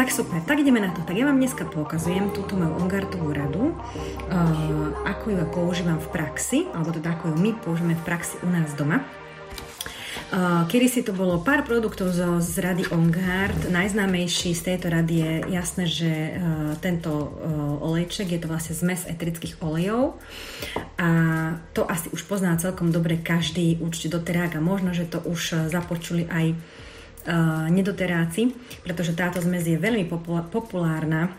tak super, tak ideme na to. Tak ja vám dneska poukazujem túto moju Ongartovú radu, uh, ako ju používam v praxi, alebo teda ako ju my používame v praxi u nás doma. Uh, kedy si to bolo pár produktov zo, z rady OnGuard. Najznámejší z tejto rady je jasné, že uh, tento uh, olejček je to vlastne zmes eterických olejov a to asi už pozná celkom dobre každý určite doterák a možno, že to už započuli aj nedoteráci, pretože táto zmes je veľmi populárna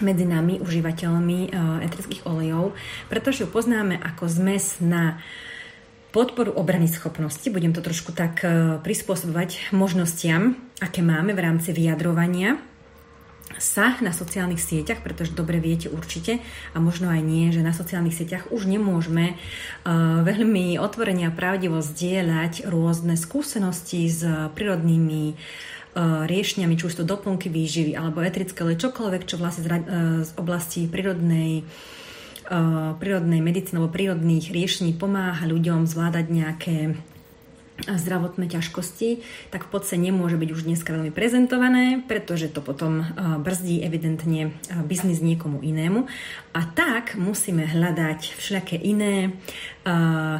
medzi nami, užívateľmi eterických olejov, pretože ju poznáme ako zmes na podporu obrany schopnosti. Budem to trošku tak prispôsobovať možnostiam, aké máme v rámci vyjadrovania sa na sociálnych sieťach, pretože dobre viete určite a možno aj nie, že na sociálnych sieťach už nemôžeme uh, veľmi otvorene a pravdivo zdieľať rôzne skúsenosti s prírodnými uh, riešeniami, či už to doplnky výživy alebo etrické, ale čokoľvek, čo vlastne z, uh, z oblasti prírodnej prírodnej medicíny alebo prírodných riešení pomáha ľuďom zvládať nejaké zdravotné ťažkosti, tak v podstate nemôže byť už dneska veľmi prezentované, pretože to potom eh, brzdí evidentne eh, biznis niekomu inému. A tak musíme hľadať všelijaké iné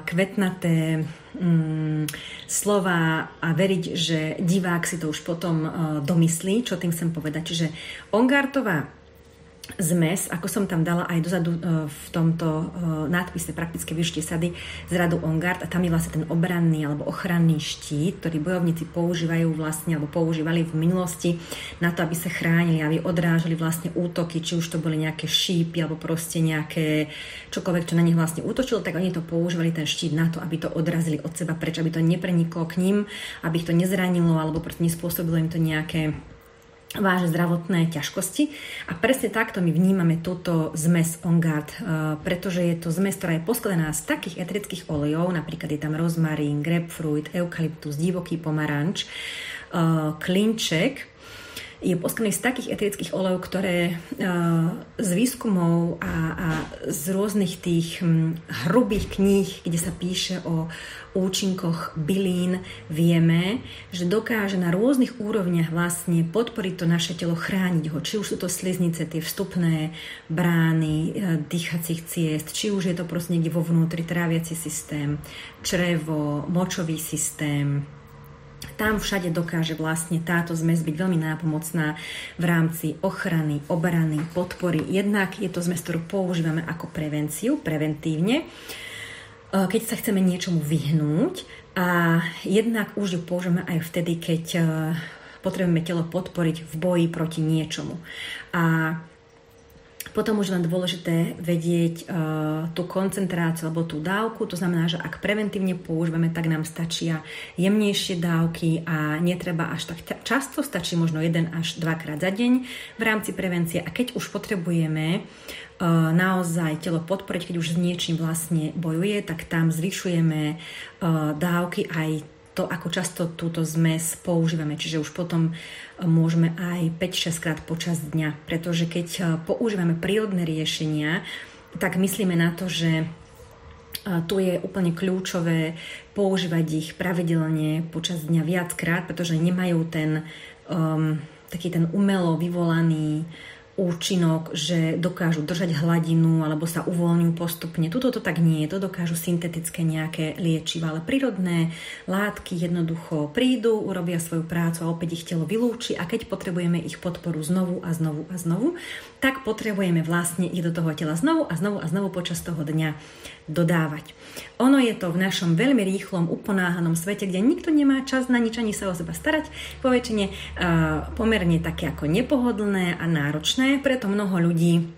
kvetnaté mm, slova a veriť, že divák si to už potom domyslí, čo tým chcem povedať. Čiže Ongartová zmes, ako som tam dala aj dozadu e, v tomto e, nadpise praktické využitie sady z radu OnGuard a tam je vlastne ten obranný alebo ochranný štít, ktorý bojovníci používajú vlastne alebo používali v minulosti na to, aby sa chránili, aby odrážali vlastne útoky, či už to boli nejaké šípy alebo proste nejaké čokoľvek, čo na nich vlastne útočilo, tak oni to používali ten štít na to, aby to odrazili od seba preč, aby to nepreniklo k ním, aby ich to nezranilo alebo proste nespôsobilo im to nejaké vážne zdravotné ťažkosti. A presne takto my vnímame túto zmes On Guard, uh, pretože je to zmes, ktorá je poskladaná z takých eterických olejov, napríklad je tam rozmarín, grapefruit, eukalyptus, divoký pomaranč, uh, klinček, je poskladaný z takých eterických olejov, ktoré uh, z výskumov a, a z rôznych tých hm, hrubých kníh, kde sa píše o účinkoch bylín, vieme, že dokáže na rôznych úrovniach vlastne podporiť to naše telo, chrániť ho. Či už sú to sliznice, tie vstupné brány uh, dýchacích ciest, či už je to proste niekde vo vnútri tráviaci systém, črevo, močový systém, tam všade dokáže vlastne táto zmes byť veľmi nápomocná v rámci ochrany, obrany, podpory. Jednak je to zmes, ktorú používame ako prevenciu, preventívne, e, keď sa chceme niečomu vyhnúť a jednak už ju používame aj vtedy, keď e, potrebujeme telo podporiť v boji proti niečomu. A potom už len dôležité vedieť uh, tú koncentráciu alebo tú dávku, to znamená, že ak preventívne používame, tak nám stačia jemnejšie dávky a netreba až tak často, stačí možno jeden až dvakrát za deň v rámci prevencie. A keď už potrebujeme uh, naozaj telo podporiť, keď už s niečím vlastne bojuje, tak tam zvyšujeme uh, dávky aj to, ako často túto zmes používame. Čiže už potom môžeme aj 5-6 krát počas dňa, pretože keď e, používame prírodné riešenia, tak myslíme na to, že e, tu je úplne kľúčové používať ich pravidelne počas dňa viackrát, pretože nemajú ten um, taký ten umelo vyvolaný účinok, že dokážu držať hladinu alebo sa uvoľňujú postupne. Tuto to tak nie je, to dokážu syntetické nejaké liečiva, ale prírodné látky jednoducho prídu, urobia svoju prácu a opäť ich telo vylúči a keď potrebujeme ich podporu znovu a znovu a znovu, tak potrebujeme vlastne ich do toho tela znovu a znovu a znovu počas toho dňa dodávať. Ono je to v našom veľmi rýchlom, uponáhanom svete, kde nikto nemá čas na nič ani sa o seba starať, po väčšine uh, pomerne také ako nepohodlné a náročné, preto mnoho ľudí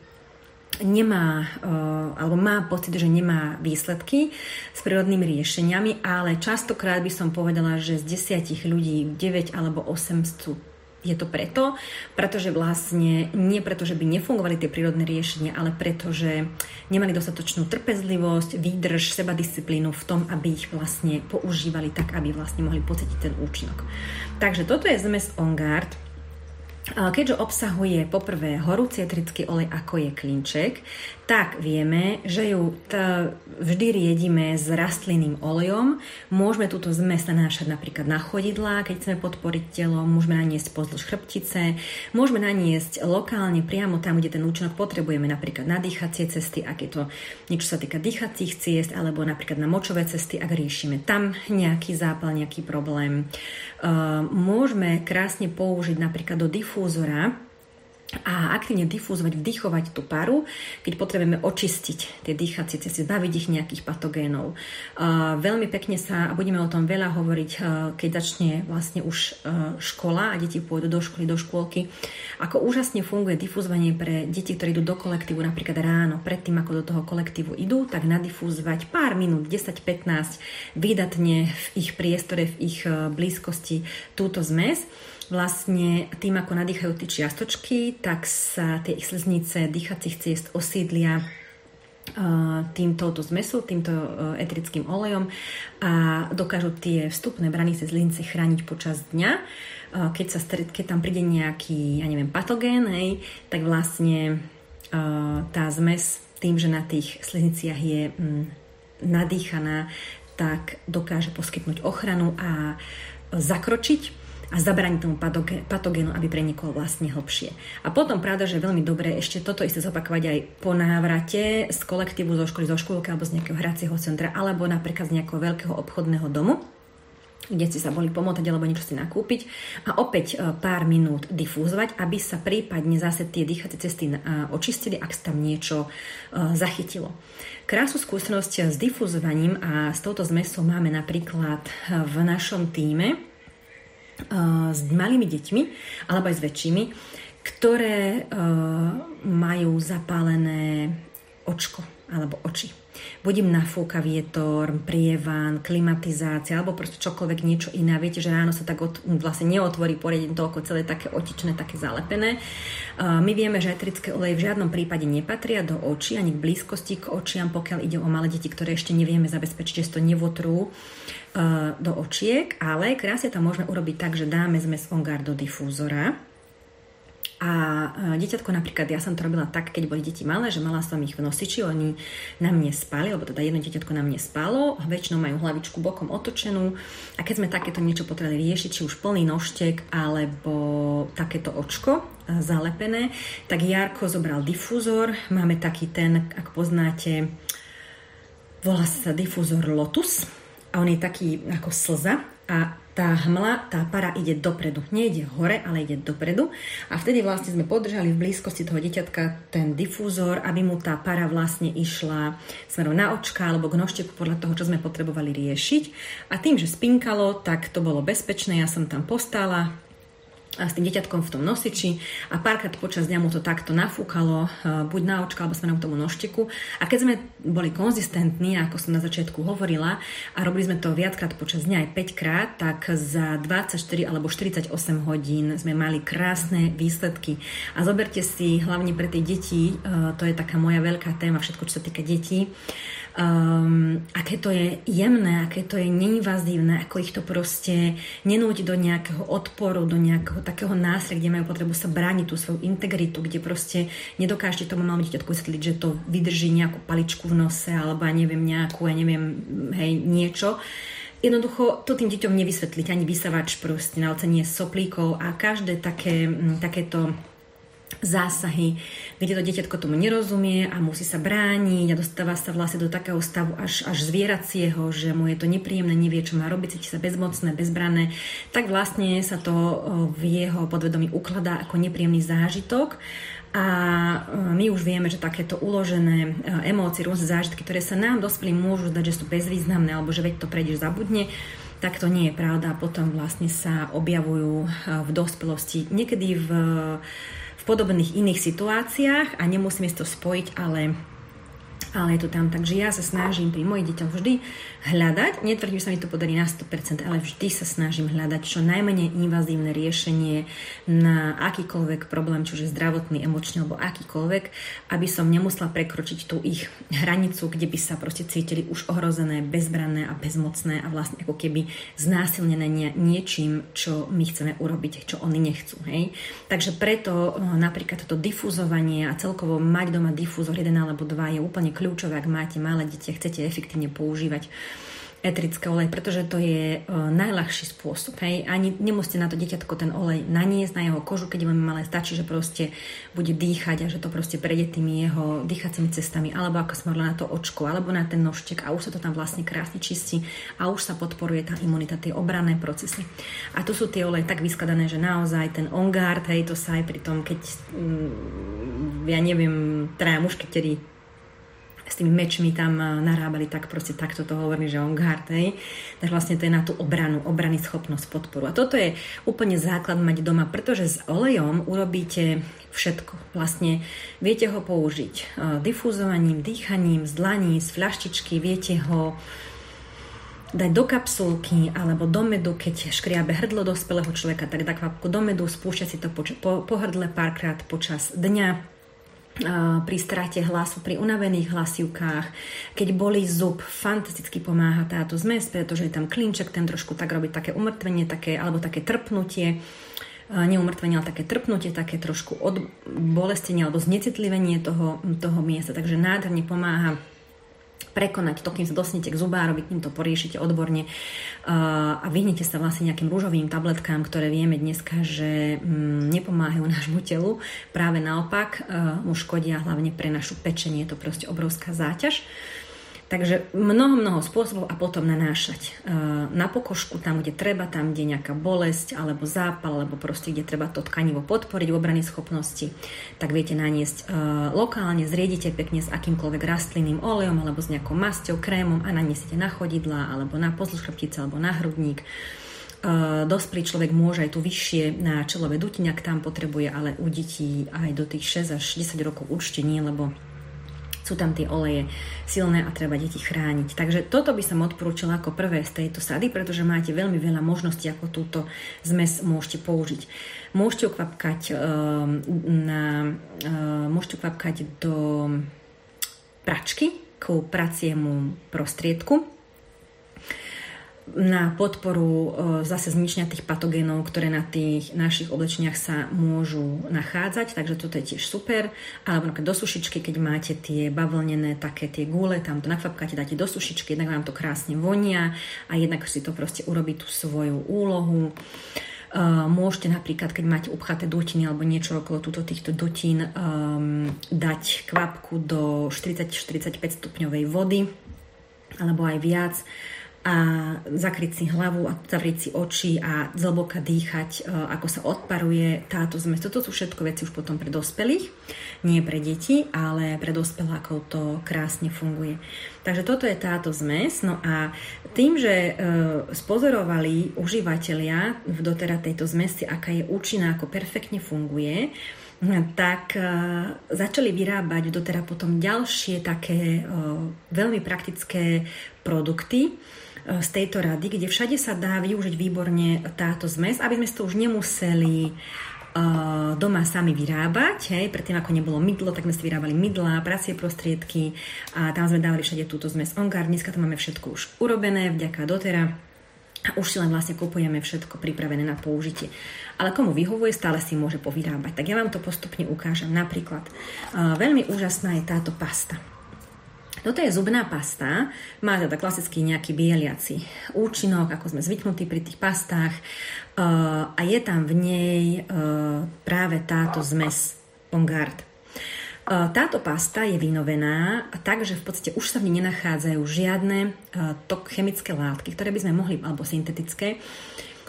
nemá, uh, alebo má pocit, že nemá výsledky s prírodnými riešeniami, ale častokrát by som povedala, že z desiatich ľudí 9 alebo 8 sú je to preto, pretože vlastne nie preto, že by nefungovali tie prírodné riešenia, ale preto, že nemali dostatočnú trpezlivosť, výdrž, seba disciplínu v tom, aby ich vlastne používali tak, aby vlastne mohli pocítiť ten účinok. Takže toto je zmes On. Keďže obsahuje poprvé horúci etrický olej, ako je klinček, tak vieme, že ju t- vždy riedime s rastlinným olejom. Môžeme túto zmes nanášať napríklad na chodidlá, keď chceme podporiť telo, môžeme naniesť pozdĺž chrbtice, môžeme naniesť lokálne priamo tam, kde ten účinok potrebujeme, napríklad na dýchacie cesty, ak je to niečo sa týka dýchacích ciest, alebo napríklad na močové cesty, ak riešime tam nejaký zápal, nejaký problém. Uh, môžeme krásne použiť napríklad do difúzora, a aktívne difúzovať, vdychovať tú paru, keď potrebujeme očistiť tie dýchacie cesty, zbaviť ich nejakých patogénov. Veľmi pekne sa, a budeme o tom veľa hovoriť, keď začne vlastne už uh, škola a deti pôjdu do školy, do škôlky, ako úžasne funguje difúzovanie pre deti, ktorí idú do kolektívu napríklad ráno, predtým ako do toho kolektívu idú, tak nadifúzovať pár minút, 10-15, vydatne v ich priestore, v ich blízkosti túto zmes vlastne tým, ako nadýchajú tie čiastočky, tak sa tie ich slznice dýchacích ciest osídlia týmto zmesu, týmto etrickým olejom a dokážu tie vstupné brany cez lince chrániť počas dňa. Keď, sa, keď tam príde nejaký, ja neviem, patogén, hej, tak vlastne tá zmes tým, že na tých slzniciach je mm, nadýchaná, tak dokáže poskytnúť ochranu a zakročiť a zabrániť tomu patogénu, aby prenikol vlastne hlbšie. A potom pravda, že je veľmi dobré ešte toto isté zopakovať aj po návrate z kolektívu zo školy, zo škôlky alebo z nejakého hracieho centra alebo napríklad z nejakého veľkého obchodného domu, kde si sa boli pomotať alebo niečo si nakúpiť a opäť e, pár minút difúzovať, aby sa prípadne zase tie dýchacie cesty e, očistili, ak sa tam niečo e, zachytilo. Krásnu skúsenosť s difúzovaním a s touto zmesou máme napríklad v našom týme, s malými deťmi alebo aj s väčšími, ktoré majú zapálené očko alebo oči. Buď nafúka vietor, prievan, klimatizácia alebo proste čokoľvek niečo iné. Viete, že ráno sa tak od, vlastne neotvorí poriadne to oko celé také otičné, také zalepené. My vieme, že etrické oleje v žiadnom prípade nepatria do očí ani k blízkosti k očiam, pokiaľ ide o malé deti, ktoré ešte nevieme zabezpečiť, že to nevotrú do očiek, ale krásne to môžeme urobiť tak, že dáme zmes Ongar do difúzora, a deťatko napríklad, ja som to robila tak, keď boli deti malé, že mala som ich v nosiči, oni na mne spali, lebo teda jedno deťatko na mne spalo, väčšinou majú hlavičku bokom otočenú. A keď sme takéto niečo potrebovali riešiť, či už plný nožtek alebo takéto očko zalepené, tak Jarko zobral difúzor, máme taký ten, ak poznáte, volá sa difúzor Lotus. A on je taký ako slza. A tá hmla, tá para ide dopredu. Nejde hore, ale ide dopredu. A vtedy vlastne sme podržali v blízkosti toho dieťatka ten difúzor, aby mu tá para vlastne išla smerom na očka alebo k nožteku podľa toho, čo sme potrebovali riešiť. A tým, že spinkalo, tak to bolo bezpečné. Ja som tam postala, a s tým deťatkom v tom nosiči a párkrát počas dňa mu to takto nafúkalo, eh, buď na očka alebo smerom k tomu nožteku. A keď sme boli konzistentní, ako som na začiatku hovorila, a robili sme to viackrát počas dňa aj 5 krát, tak za 24 alebo 48 hodín sme mali krásne výsledky. A zoberte si, hlavne pre tie deti, eh, to je taká moja veľká téma, všetko, čo sa týka detí, um, aké to je jemné, aké to je neinvazívne, ako ich to proste nenúti do nejakého odporu, do nejakého takého nástroja, kde majú potrebu sa brániť tú svoju integritu, kde proste nedokážete tomu malému dieťatku vysvetliť, že to vydrží nejakú paličku v nose alebo ja neviem nejakú, ja neviem, hej, niečo. Jednoducho to tým deťom nevysvetliť ani vysavač proste na ocenie soplíkov a každé také, takéto zásahy, kde to dieťatko tomu nerozumie a musí sa brániť a dostáva sa vlastne do takého stavu až, až zvieracieho, že mu je to nepríjemné, nevie, čo má robiť, cíti sa bezmocné, bezbrané, tak vlastne sa to v jeho podvedomí ukladá ako nepríjemný zážitok a my už vieme, že takéto uložené emócie, rôzne zážitky, ktoré sa nám dospelým môžu zdať, že sú bezvýznamné alebo že veď to prejdeš zabudne, tak to nie je pravda. Potom vlastne sa objavujú v dospelosti niekedy v v podobných iných situáciách a nemusíme to spojiť, ale ale je to tam. Takže ja sa snažím pri mojich deťoch vždy hľadať, netvrdím, že sa mi to podarí na 100%, ale vždy sa snažím hľadať čo najmenej invazívne riešenie na akýkoľvek problém, či už zdravotný, emočný alebo akýkoľvek, aby som nemusela prekročiť tú ich hranicu, kde by sa proste cítili už ohrozené, bezbranné a bezmocné a vlastne ako keby znásilnené niečím, čo my chceme urobiť, čo oni nechcú. Hej? Takže preto no, napríklad toto difúzovanie a celkovo mať doma difúzor jeden alebo dva je úplne kľúčové, ak máte malé deti a chcete efektívne používať etrické olej, pretože to je uh, najľahší spôsob. Hej. Ani nemusíte na to dieťatko ten olej naniesť na jeho kožu, keď máme malé, stačí, že proste bude dýchať a že to proste prejde tými jeho dýchacími cestami, alebo ako sme na to očko, alebo na ten nožtek a už sa to tam vlastne krásne čistí a už sa podporuje tá imunita, tie obranné procesy. A tu sú tie oleje tak vyskladané, že naozaj ten on-guard, hej, to sa aj pri tom, keď mm, ja neviem, traja mušketeri s tými mečmi tam eh, narábali, tak proste takto to hovorí, že on guard, hej. Tak vlastne to je na tú obranu, obrany schopnosť, podporu. A toto je úplne základ mať doma, pretože s olejom urobíte všetko. Vlastne viete ho použiť eh, difúzovaním, dýchaním, z dlaní, z fľaštičky, viete ho dať do kapsulky alebo do medu, keď škriabe hrdlo dospelého človeka, tak dá kvapku do medu, spúšťať si to po, po, po hrdle párkrát počas dňa, pri strate hlasu, pri unavených hlasivkách, keď boli zub, fantasticky pomáha táto zmes, pretože je tam klinček, ten trošku tak robí také umrtvenie, také, alebo také trpnutie, neumrtvenie, ale také trpnutie, také trošku od bolestenie alebo znecitlivenie toho, toho miesta, takže nádherne pomáha prekonať to, kým sa dostanete k zubárovi, kým to poriešite odborne a vyhnete sa vlastne nejakým rúžovým tabletkám, ktoré vieme dneska, že mm, nepomáhajú nášmu telu. Práve naopak mu škodia hlavne pre našu pečenie, je to proste obrovská záťaž. Takže mnoho, mnoho spôsobov a potom nanášať e, na pokožku, tam, kde treba, tam, kde je nejaká bolesť alebo zápal, alebo proste, kde treba to tkanivo podporiť v obrany schopnosti, tak viete naniesť e, lokálne, zriedite pekne s akýmkoľvek rastlinným olejom alebo s nejakou masťou, krémom a naniesite na chodidla alebo na pozdĺž alebo na hrudník. Uh, dospelý človek môže aj tu vyššie na čelové dutine, ak tam potrebuje, ale u detí aj do tých 6 až 10 rokov určite nie, lebo sú tam tie oleje silné a treba deti chrániť. Takže toto by som odporúčala ako prvé z tejto sady, pretože máte veľmi veľa možností, ako túto zmes môžete použiť. Môžete ju kvapkať, uh, na, uh, môžete kvapkať do pračky ku praciemu prostriedku na podporu e, zase zničenia tých patogénov, ktoré na tých našich oblečeniach sa môžu nachádzať, takže toto je tiež super. Alebo do sušičky, keď máte tie bavlnené také tie gule, tam to nakvapkáte, dáte do sušičky, jednak vám to krásne vonia a jednak si to proste urobí tú svoju úlohu. Uh, môžete napríklad, keď máte upchaté dutiny alebo niečo okolo túto týchto dutín, um, dať kvapku do 40-45 stupňovej vody alebo aj viac a zakryť si hlavu a zavrieť si oči a zhlboka dýchať, e, ako sa odparuje táto zmes. Toto sú všetko veci už potom pre dospelých, nie pre deti, ale pre dospelákov to krásne funguje. Takže toto je táto zmes. No a tým, že e, spozorovali užívateľia v dotera tejto zmesi, aká je účinná, ako perfektne funguje, tak e, začali vyrábať dotera potom ďalšie také veľmi praktické produkty, z tejto rady, kde všade sa dá využiť výborne táto zmes, aby sme to už nemuseli uh, doma sami vyrábať. Hej. Predtým, ako nebolo mydlo, tak sme si vyrábali mydla, pracie prostriedky a tam sme dávali všade túto zmes Ongar. Dneska to máme všetko už urobené, vďaka dotera. A už si len vlastne kupujeme všetko pripravené na použitie. Ale komu vyhovuje, stále si môže povyrábať. Tak ja vám to postupne ukážem. Napríklad, uh, veľmi úžasná je táto pasta. Toto je zubná pasta, má teda klasický nejaký bieliaci účinok, ako sme zvyknutí pri tých pastách uh, a je tam v nej uh, práve táto zmes Ongard. Uh, táto pasta je vynovená tak, že v podstate už sa v nej nenachádzajú žiadne tok chemické látky, ktoré by sme mohli, alebo syntetické,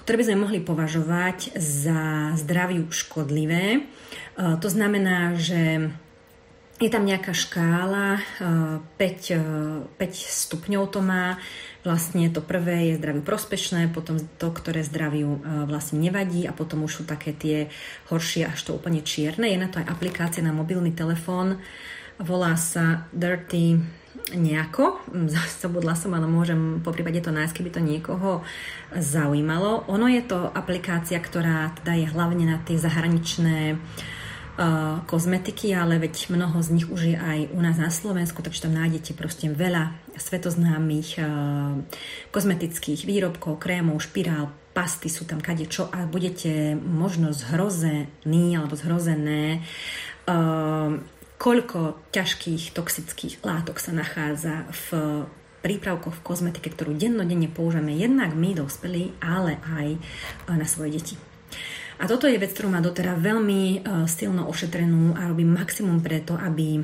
ktoré by sme mohli považovať za zdraviu škodlivé. To znamená, že je tam nejaká škála, 5, eh, 5 eh, stupňov to má. Vlastne to prvé je zdraviu prospešné, potom to, ktoré zdraviu eh, vlastne nevadí a potom už sú také tie horšie až to úplne čierne. Je na to aj aplikácia na mobilný telefón, volá sa Dirty nejako, zabudla som, ale môžem po prípade to nájsť, keby to niekoho zaujímalo. Ono je to aplikácia, ktorá teda je hlavne na tie zahraničné uh, kozmetiky, ale veď mnoho z nich už je aj u nás na Slovensku, takže tam nájdete proste veľa svetoznámych kozmetických výrobkov, krémov, špirál, pasty sú tam kade čo a budete možno zhrození alebo zhrozené koľko ťažkých toxických látok sa nachádza v prípravkoch v kozmetike, ktorú dennodenne používame jednak my, dospelí, ale aj na svoje deti. A toto je vec, ktorú má doteraz veľmi e, silno ošetrenú a robím maximum preto, aby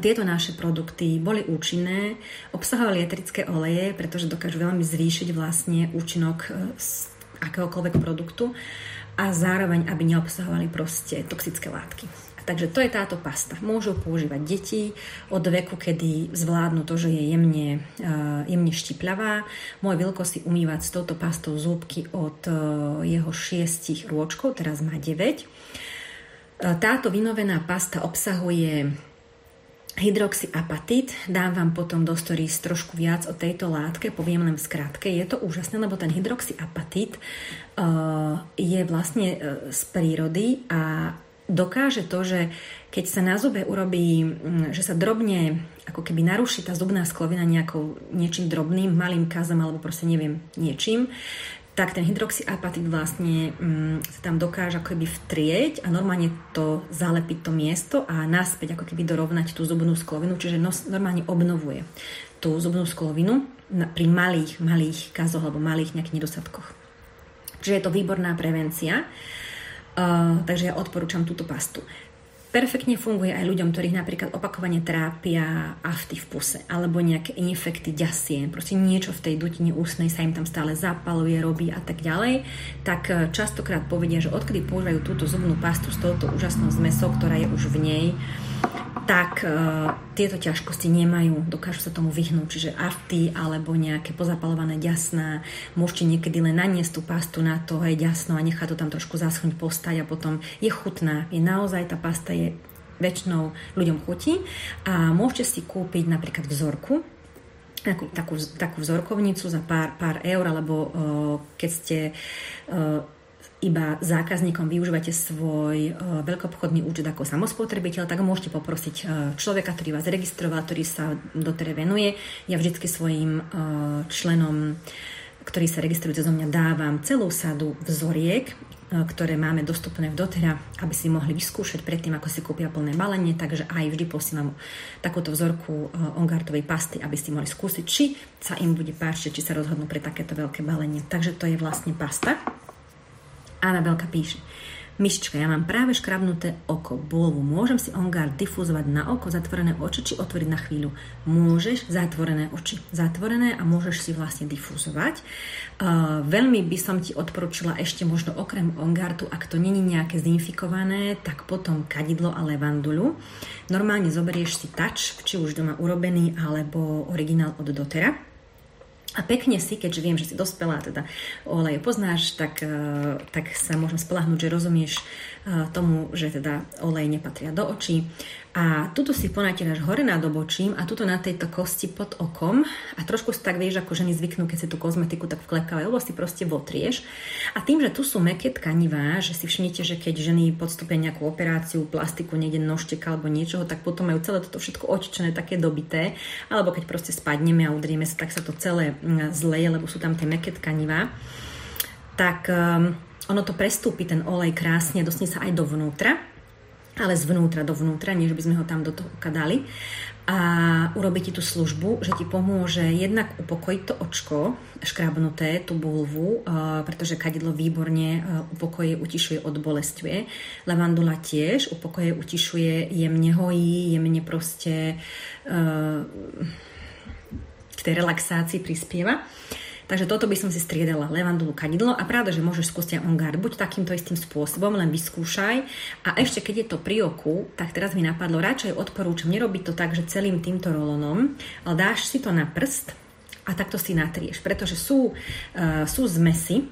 tieto naše produkty boli účinné, obsahovali eterické oleje, pretože dokážu veľmi zvýšiť vlastne účinok e, z akéhokoľvek produktu a zároveň, aby neobsahovali proste toxické látky. Takže to je táto pasta. Môžu používať deti od veku, kedy zvládnu to, že je jemne, uh, jemne štipľavá. Môj Vilko si umývať s touto pastou zúbky od uh, jeho šiestich rôčkov, teraz má 9. Uh, e, táto vynovená pasta obsahuje hydroxyapatit. Dám vám potom do stories trošku viac o tejto látke, poviem len v skratke. Je to úžasné, lebo ten hydroxyapatit uh, je vlastne uh, z prírody a dokáže to, že keď sa na zube urobí, mm, že sa drobne ako keby naruší tá zubná sklovina nejakou niečím drobným, malým kazom alebo proste neviem, niečím, tak ten hydroxyapatit vlastne um, sa tam dokáže ako keby vtrieť a normálne to zalepiť to miesto a naspäť ako keby dorovnať tú zubnú sklovinu, čiže nos, normálne obnovuje tú zubnú sklovinu na, pri malých, malých kazoch alebo malých nejakých nedostatkoch. Čiže je to výborná prevencia. Uh, takže ja odporúčam túto pastu. Perfektne funguje aj ľuďom, ktorých napríklad opakovane trápia afty v puse alebo nejaké infekty ďasie, proste niečo v tej dutine ústnej sa im tam stále zapaluje, robí a tak ďalej, tak e, častokrát povedia, že odkedy používajú túto zubnú pastu s touto úžasnou zmesou, ktorá je už v nej, tak uh, tieto ťažkosti nemajú, dokážu sa tomu vyhnúť, čiže afty alebo nejaké pozapalované ďasná, môžete niekedy len naniesť tú pastu na to aj ďasno a nechať to tam trošku zaschnúť, postať a potom je chutná, je naozaj, tá pasta je väčšinou ľuďom chutí. A môžete si kúpiť napríklad vzorku, takú, takú, vzorkovnicu za pár, pár eur, alebo uh, keď ste uh, iba zákazníkom využívate svoj uh, veľkoobchodný účet ako samospotrebiteľ, tak môžete poprosiť uh, človeka, ktorý vás registroval, ktorý sa dotere venuje. Ja vždycky svojim uh, členom ktorí sa registrujú cez mňa, dávam celú sadu vzoriek, ktoré máme dostupné v dotera, aby si mohli vyskúšať predtým, ako si kúpia plné balenie, takže aj vždy posílam takúto vzorku ongartovej pasty, aby si mohli skúsiť, či sa im bude páčiť, či sa rozhodnú pre takéto veľké balenie. Takže to je vlastne pasta. Anabelka píše, Myšička, ja mám práve škrabnuté oko, bolu. Môžem si OnGuard difúzovať na oko, zatvorené oči, či otvoriť na chvíľu? Môžeš, zatvorené oči. Zatvorené a môžeš si vlastne difúzovať. Uh, veľmi by som ti odporúčila ešte možno okrem OnGuardu, ak to není nejaké zinfikované, tak potom kadidlo a levandulu. Normálne zoberieš si touch, či už doma urobený, alebo originál od dotera a pekne si, keďže viem, že si dospelá, teda oleje poznáš, tak, eh, tak sa môžem spolahnúť, že rozumieš tomu, že teda oleje nepatria do očí. A tuto si ponatieraš hore nad obočím a tuto na tejto kosti pod okom a trošku si tak vieš, ako ženy zvyknú, keď si tú kozmetiku tak v klepkavej oblasti proste votrieš. A tým, že tu sú meké tkanivá, že si všimnite, že keď ženy podstúpia nejakú operáciu, plastiku, niekde nožteka alebo niečoho, tak potom majú celé toto všetko očičené, také dobité. Alebo keď proste spadneme a udrieme sa, tak sa to celé zleje, lebo sú tam tie meké tkanivá, tak um, ono to prestúpi ten olej krásne, dostane sa aj dovnútra, ale zvnútra dovnútra, než by sme ho tam do toho dali a urobiť ti tú službu, že ti pomôže jednak upokojiť to očko, škrabnuté, tú bulvu, uh, pretože kadidlo výborne uh, upokoje, utišuje, odbolestvuje. Lavandula tiež upokoje, utišuje, jemne hojí, jemne proste uh, tej relaxácii prispieva. Takže toto by som si striedala levandulu kadidlo a pravda, že môžeš skúsiť on guard, buď takýmto istým spôsobom, len vyskúšaj. A ešte keď je to pri oku, tak teraz mi napadlo, radšej odporúčam nerobiť to tak, že celým týmto rolonom, ale dáš si to na prst a takto si natrieš. Pretože sú, uh, sú zmesy,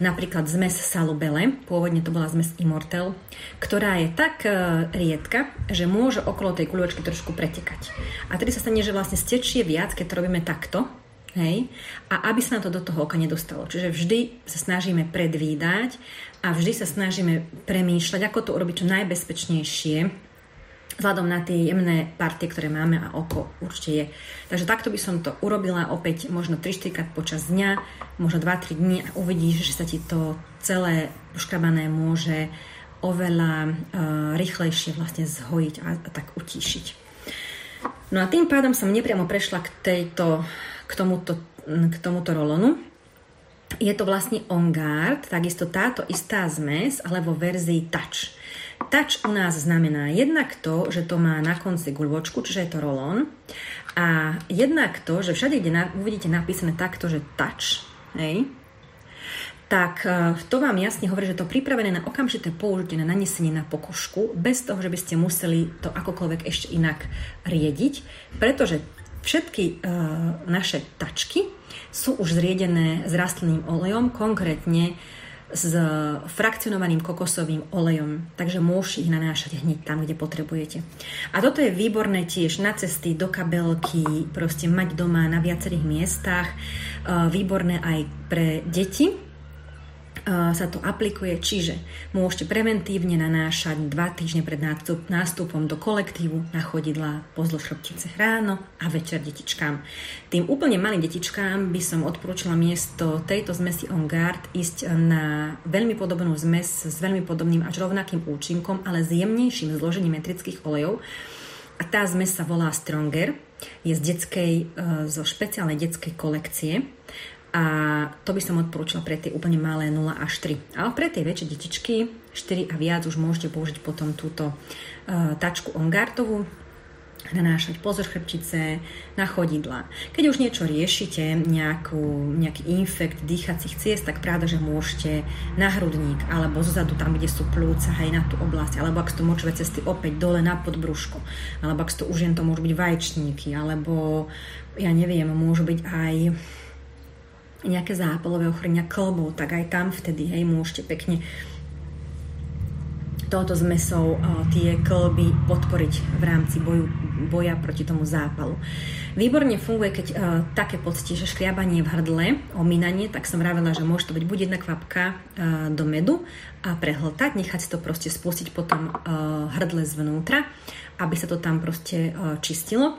napríklad zmes salubele, pôvodne to bola zmes Immortel, ktorá je tak uh, riedka, že môže okolo tej guľočky trošku pretekať. A tedy sa stane, že vlastne stečie viac, keď to robíme takto, Hej? A aby sa nám to do toho oka nedostalo. Čiže vždy sa snažíme predvídať a vždy sa snažíme premýšľať, ako to urobiť čo najbezpečnejšie, vzhľadom na tie jemné partie, ktoré máme a oko určite je. Takže takto by som to urobila opäť možno 3-4 krát počas dňa, možno 2-3 dní a uvidíš, že sa ti to celé poškrabané môže oveľa uh, rýchlejšie vlastne zhojiť a, a tak utíšiť. No a tým pádom som nepriamo prešla k, tejto, k, tomuto, k tomuto rolonu. Je to vlastne On Guard, takisto táto istá zmes, ale vo verzii Touch. Touch u nás znamená jednak to, že to má na konci guľvočku, čiže je to rolón. A jednak to, že všade, kde na, uvidíte napísané takto, že touch, hej, tak e, to vám jasne hovorí, že to pripravené na okamžité použitie, na nanesenie na pokožku, bez toho, že by ste museli to akokoľvek ešte inak riediť, pretože všetky uh, naše tačky sú už zriedené s rastlinným olejom, konkrétne s frakcionovaným kokosovým olejom, takže môžete ich nanášať hneď tam, kde potrebujete. A toto je výborné tiež na cesty, do kabelky, proste mať doma na viacerých miestach, výborné aj pre deti, sa to aplikuje, čiže môžete preventívne nanášať dva týždne pred nástup, nástupom do kolektívu na chodidlá pozlo chrbtice ráno a večer detičkám. Tým úplne malým detičkám by som odporúčala miesto tejto zmesi On Guard ísť na veľmi podobnú zmes s veľmi podobným až rovnakým účinkom, ale s jemnejším zložením metrických olejov. A tá zmes sa volá Stronger, je z detskej, e, zo špeciálnej detskej kolekcie a to by som odporúčala pre tie úplne malé 0 až 3. Ale pre tie väčšie detičky, 4 a viac, už môžete použiť potom túto uh, tačku Ongartovú, nanášať pozor chrbtice, na chodidla. Keď už niečo riešite, nejakú, nejaký infekt dýchacích ciest, tak pravda, že môžete na hrudník, alebo zozadu tam, kde sú plúca, aj na tú oblasť, alebo ak to močové cesty opäť dole na podbrúško, alebo ak to už jen to môžu byť vaječníky, alebo ja neviem, môžu byť aj nejaké zápalové ochorenia klbov, tak aj tam vtedy hej, môžete pekne touto zmesou tie klby podporiť v rámci boju, boja proti tomu zápalu. Výborne funguje, keď uh, také pocíti, že škriabanie v hrdle, omínanie, tak som vravela, že môže to byť buď jedna kvapka uh, do medu a prehltať, nechať si to proste spustiť potom uh, hrdle zvnútra, aby sa to tam proste uh, čistilo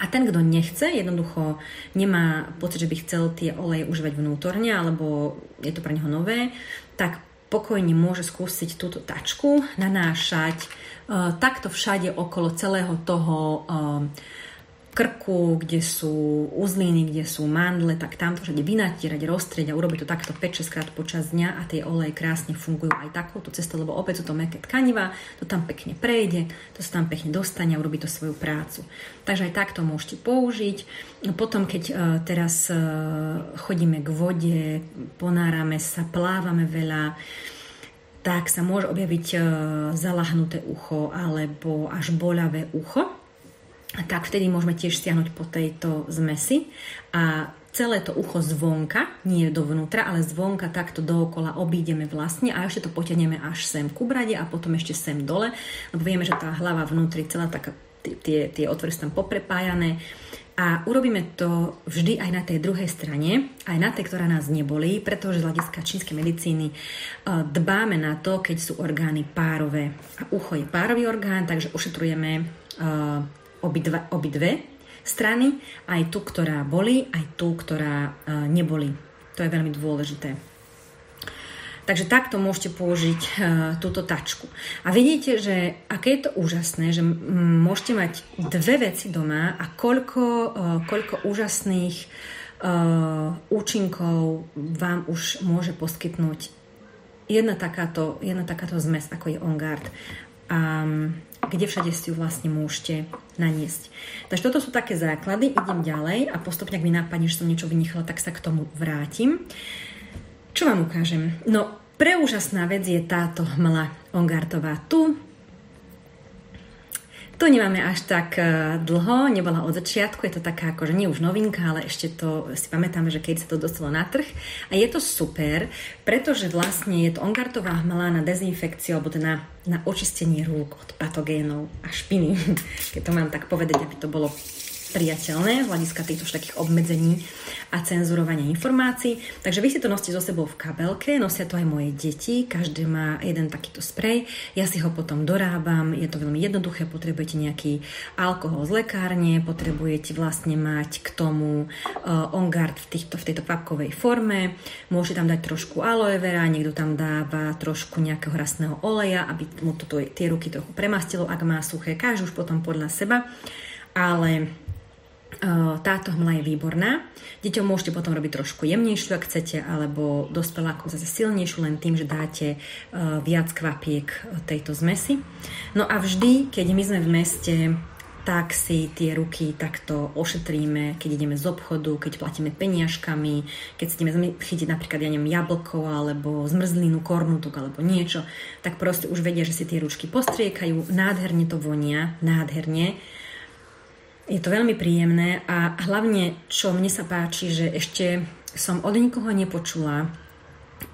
a ten, kto nechce, jednoducho nemá pocit, že by chcel tie oleje užívať vnútorne, alebo je to pre neho nové, tak pokojne môže skúsiť túto tačku nanášať uh, takto všade okolo celého toho uh, krku, kde sú uzliny, kde sú mandle, tak tam to všade vynatierať, roztrieť a urobiť to takto 5-6 krát počas dňa a tie oleje krásne fungujú aj takouto cestou, lebo opäť sú to meké tkaniva, to tam pekne prejde, to sa tam pekne dostane a urobí to svoju prácu. Takže aj takto môžete použiť. Potom, keď uh, teraz uh, chodíme k vode, ponárame sa, plávame veľa, tak sa môže objaviť uh, zalahnuté ucho alebo až boľavé ucho tak vtedy môžeme tiež stiahnuť po tejto zmesi a celé to ucho zvonka, nie dovnútra, ale zvonka takto dookola obídeme vlastne a ešte to potiahneme až sem ku brade a potom ešte sem dole, lebo vieme, že tá hlava vnútri, celá taká, tie, tie otvory sú tam poprepájané a urobíme to vždy aj na tej druhej strane, aj na tej, ktorá nás nebolí, pretože z hľadiska čínskej medicíny e, dbáme na to, keď sú orgány párové. A ucho je párový orgán, takže ošetrujeme e, obidva, obidve strany, aj tú, ktorá boli, aj tú, ktorá uh, neboli. To je veľmi dôležité. Takže takto môžete použiť uh, túto tačku. A vidíte, že aké je to úžasné, že môžete mať dve veci doma a koľko, uh, koľko úžasných účinkov vám už môže poskytnúť jedna takáto, jedna takáto zmes, ako je On Guard. Kde všade si ju vlastne môžete naniesť. Takže toto sú také základy, idem ďalej a postupne, ak mi napadne, že som niečo vynichala, tak sa k tomu vrátim. Čo vám ukážem? No, preúžasná vec je táto hmla Ongartová. Tu To nemáme až tak e, dlho, nebola od začiatku, je to taká akože nie už novinka, ale ešte to si pamätáme, že keď sa to dostalo na trh. A je to super, pretože vlastne je to ongartová hmla na dezinfekciu, alebo teda na, na očistenie rúk od patogénov a špiny, keď to mám tak povedať, aby to bolo priateľné z hľadiska týchto takých obmedzení a cenzurovania informácií. Takže vy si to nosíte so sebou v kabelke, nosia to aj moje deti, každý má jeden takýto sprej, ja si ho potom dorábam, je to veľmi jednoduché, potrebujete nejaký alkohol z lekárne, potrebujete vlastne mať k tomu uh, OnGuard v, týchto, v tejto kvapkovej forme, môžete tam dať trošku aloe vera, niekto tam dáva trošku nejakého rastného oleja, aby mu to, tie ruky trochu premastilo, ak má suché, každý už potom podľa seba, ale táto hmla je výborná. Deťom môžete potom robiť trošku jemnejšiu, ak chcete, alebo dospelákom zase silnejšiu len tým, že dáte viac kvapiek tejto zmesi. No a vždy, keď my sme v meste, tak si tie ruky takto ošetríme, keď ideme z obchodu, keď platíme peniažkami, keď si ideme chytiť napríklad, ja neviem, jablko alebo zmrzlinu, kornutok alebo niečo, tak proste už vedia, že si tie ručky postriekajú, nádherne to vonia, nádherne je to veľmi príjemné a hlavne, čo mne sa páči, že ešte som od nikoho nepočula,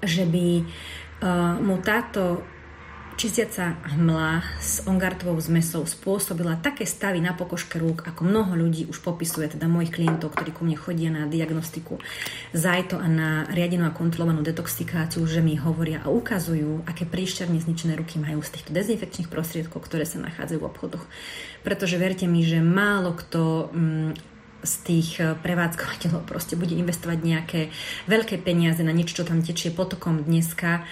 že by uh, mu táto čistiaca hmla s ongartovou zmesou spôsobila také stavy na pokožke rúk, ako mnoho ľudí už popisuje, teda mojich klientov, ktorí ku mne chodia na diagnostiku zajto a na riadenú a kontrolovanú detoxikáciu, že mi hovoria a ukazujú, aké príšťarne zničené ruky majú z týchto dezinfekčných prostriedkov, ktoré sa nachádzajú v obchodoch. Pretože verte mi, že málo kto mm, z tých eh, prevádzkovateľov proste bude investovať nejaké veľké peniaze na niečo, čo tam tečie potokom dneska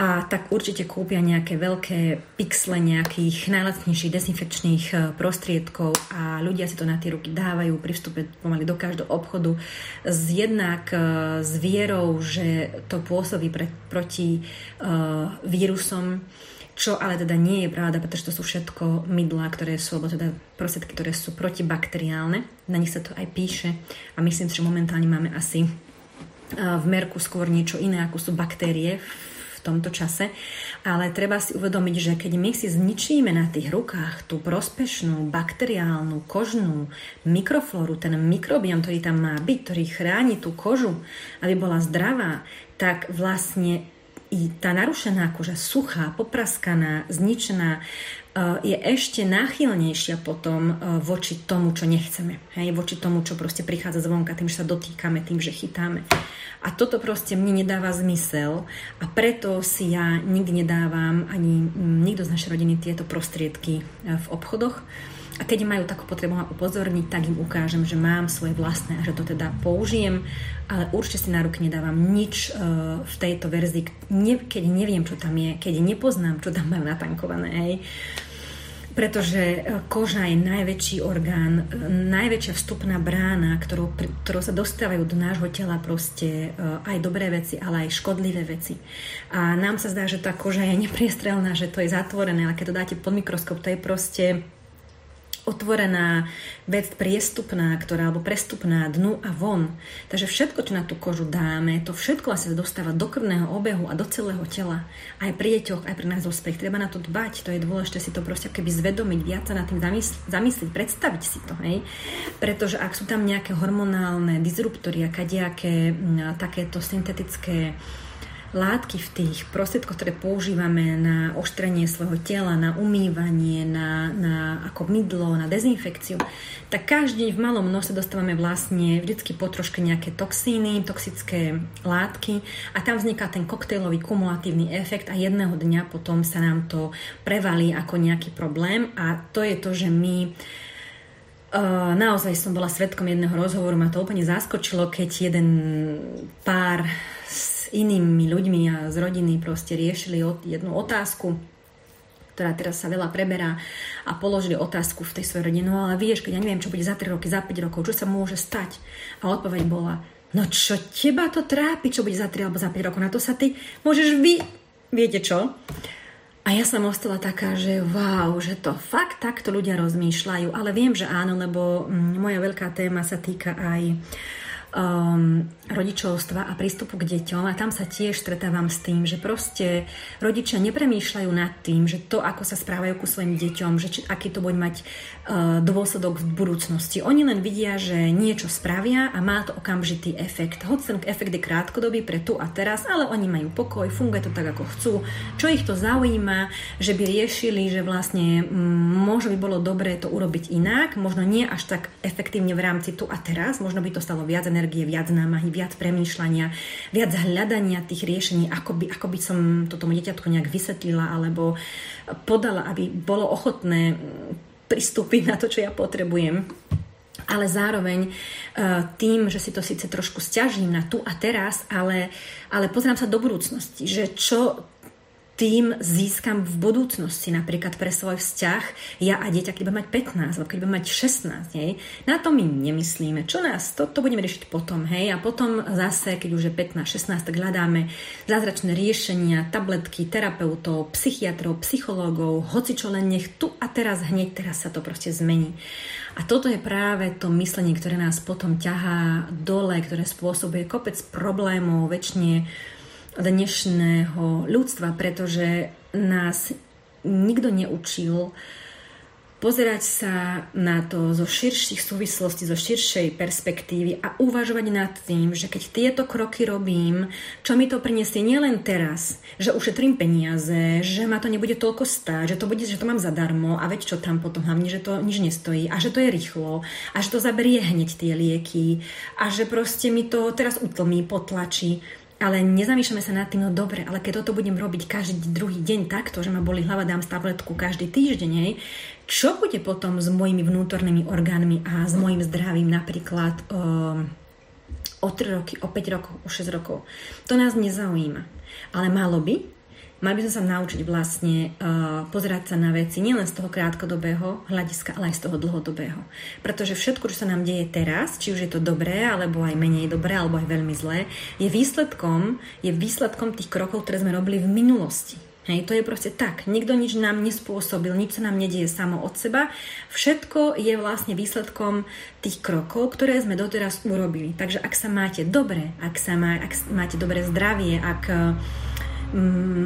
a tak určite kúpia nejaké veľké pixle nejakých najlacnejších dezinfekčných e, prostriedkov a ľudia si to na tie ruky dávajú pri vstupe pomaly do každého obchodu s jednak e, s vierou, že to pôsobí pre, proti uh, vírusom, čo ale teda nie je pravda, pretože to sú všetko mydlá, ktoré sú, alebo teda prostriedky, ktoré sú protibakteriálne. Na nich sa to aj píše a myslím že momentálne máme asi v merku skôr niečo iné, ako sú baktérie v tomto čase, ale treba si uvedomiť, že keď my si zničíme na tých rukách tú prospešnú bakteriálnu kožnú mikroflóru, ten mikrobiom, ktorý tam má byť, ktorý chráni tú kožu, aby bola zdravá, tak vlastne i tá narušená koža, suchá, popraskaná, zničená, je ešte náchylnejšia potom eh, voči tomu, čo nechceme. Hej, voči tomu, čo proste prichádza zvonka, tým, že sa dotýkame, tým, že chytáme. A toto proste mne nedáva zmysel a preto si ja nikdy nedávam ani nikto z našej rodiny tieto prostriedky eh, v obchodoch. A keď majú takú potrebu ma upozorniť, tak im ukážem, že mám svoje vlastné a že to teda použijem, ale určite si na ruky nedávam nič uh, v tejto verzii, keď neviem, čo tam je, keď nepoznám, čo tam majú natankované. Hej. Pretože e, koža je najväčší orgán, e, najväčšia vstupná brána, ktorou, ktorou sa dostávajú do nášho tela proste aj dobré veci, ale aj škodlivé veci. A nám sa zdá, že tá koža je nepriestrelná, že to je zatvorené, ale keď to dáte pod mikroskop, to je proste otvorená vec priestupná, ktorá alebo prestupná dnu a von. Takže všetko, čo na tú kožu dáme, to všetko sa dostáva do krvného obehu a do celého tela. Aj pri deťoch, aj pri nás dospech. Treba na to dbať, to je dôležité si to proste keby zvedomiť, viac sa nad tým zamysl- zamyslieť, predstaviť si to. Hej? Pretože ak sú tam nejaké hormonálne disruptory a kadejaké takéto syntetické látky v tých prostriedkoch, ktoré používame na oštrenie svojho tela, na umývanie, na, na ako mydlo, na dezinfekciu, tak každý v malom nose dostávame vlastne vždycky po troške nejaké toxíny, toxické látky a tam vzniká ten koktejlový kumulatívny efekt a jedného dňa potom sa nám to prevalí ako nejaký problém a to je to, že my Uh, naozaj som bola svetkom jedného rozhovoru, ma to úplne zaskočilo, keď jeden pár inými ľuďmi a z rodiny proste riešili jednu otázku, ktorá teraz sa veľa preberá a položili otázku v tej svojej rodine, no ale vieš, keď ja neviem, čo bude za 3 roky, za 5 rokov, čo sa môže stať? A odpoveď bola, no čo teba to trápi, čo bude za 3 alebo za 5 rokov, na to sa ty môžeš vy... Viete čo? A ja som ostala taká, že wow, že to fakt takto ľudia rozmýšľajú, ale viem, že áno, lebo mm, moja veľká téma sa týka aj um, rodičovstva a prístupu k deťom a tam sa tiež stretávam s tým, že proste rodičia nepremýšľajú nad tým, že to, ako sa správajú ku svojim deťom, že či, aký to bude mať uh, dôsledok v budúcnosti. Oni len vidia, že niečo spravia a má to okamžitý efekt. Hoď ten efekt je krátkodobý pre tu a teraz, ale oni majú pokoj, funguje to tak, ako chcú. Čo ich to zaujíma, že by riešili, že vlastne mm, možno by bolo dobré to urobiť inak, možno nie až tak efektívne v rámci tu a teraz, možno by to stalo viac energie, viac námahy, viac premýšľania, viac hľadania tých riešení, ako by, ako by som to tomu dieťatku nejak vysvetlila alebo podala, aby bolo ochotné pristúpiť na to, čo ja potrebujem. Ale zároveň e, tým, že si to síce trošku stiažím na tu a teraz, ale, ale pozriem sa do budúcnosti, že čo tým získam v budúcnosti, napríklad pre svoj vzťah, ja a dieťa, keď bude mať 15, alebo keď bude mať 16, hej, na to my nemyslíme. Čo nás, to, to budeme riešiť potom, hej, a potom zase, keď už je 15, 16, tak hľadáme zázračné riešenia, tabletky, terapeutov, psychiatrov, psychológov, hoci čo len nech tu a teraz, hneď teraz sa to proste zmení. A toto je práve to myslenie, ktoré nás potom ťahá dole, ktoré spôsobuje kopec problémov, väčšine dnešného ľudstva, pretože nás nikto neučil pozerať sa na to zo širších súvislostí, zo širšej perspektívy a uvažovať nad tým, že keď tieto kroky robím, čo mi to prinesie nielen teraz, že ušetrím peniaze, že ma to nebude toľko stáť, že to bude, že to mám zadarmo a veď čo tam potom hlavne, že to nič nestojí a že to je rýchlo a že to zaberie hneď tie lieky a že proste mi to teraz utlmí, potlačí ale nezamýšľame sa nad tým, no dobre, ale keď toto budem robiť každý druhý deň takto, že ma boli hlava, dám tabletku každý týždeň, čo bude potom s mojimi vnútornými orgánmi a s mojim zdravím napríklad um, o 3 roky, o 5 rokov, o 6 rokov. To nás nezaujíma. Ale malo by, Mali by sme sa naučiť vlastne uh, pozerať sa na veci nielen z toho krátkodobého hľadiska, ale aj z toho dlhodobého. Pretože všetko, čo sa nám deje teraz, či už je to dobré, alebo aj menej dobré, alebo aj veľmi zlé, je výsledkom, je výsledkom tých krokov, ktoré sme robili v minulosti. Hej, to je proste tak. Nikto nič nám nespôsobil, nič sa nám nedieje samo od seba. Všetko je vlastne výsledkom tých krokov, ktoré sme doteraz urobili. Takže ak sa máte dobre, ak, sa má, ak máte dobré zdravie, ak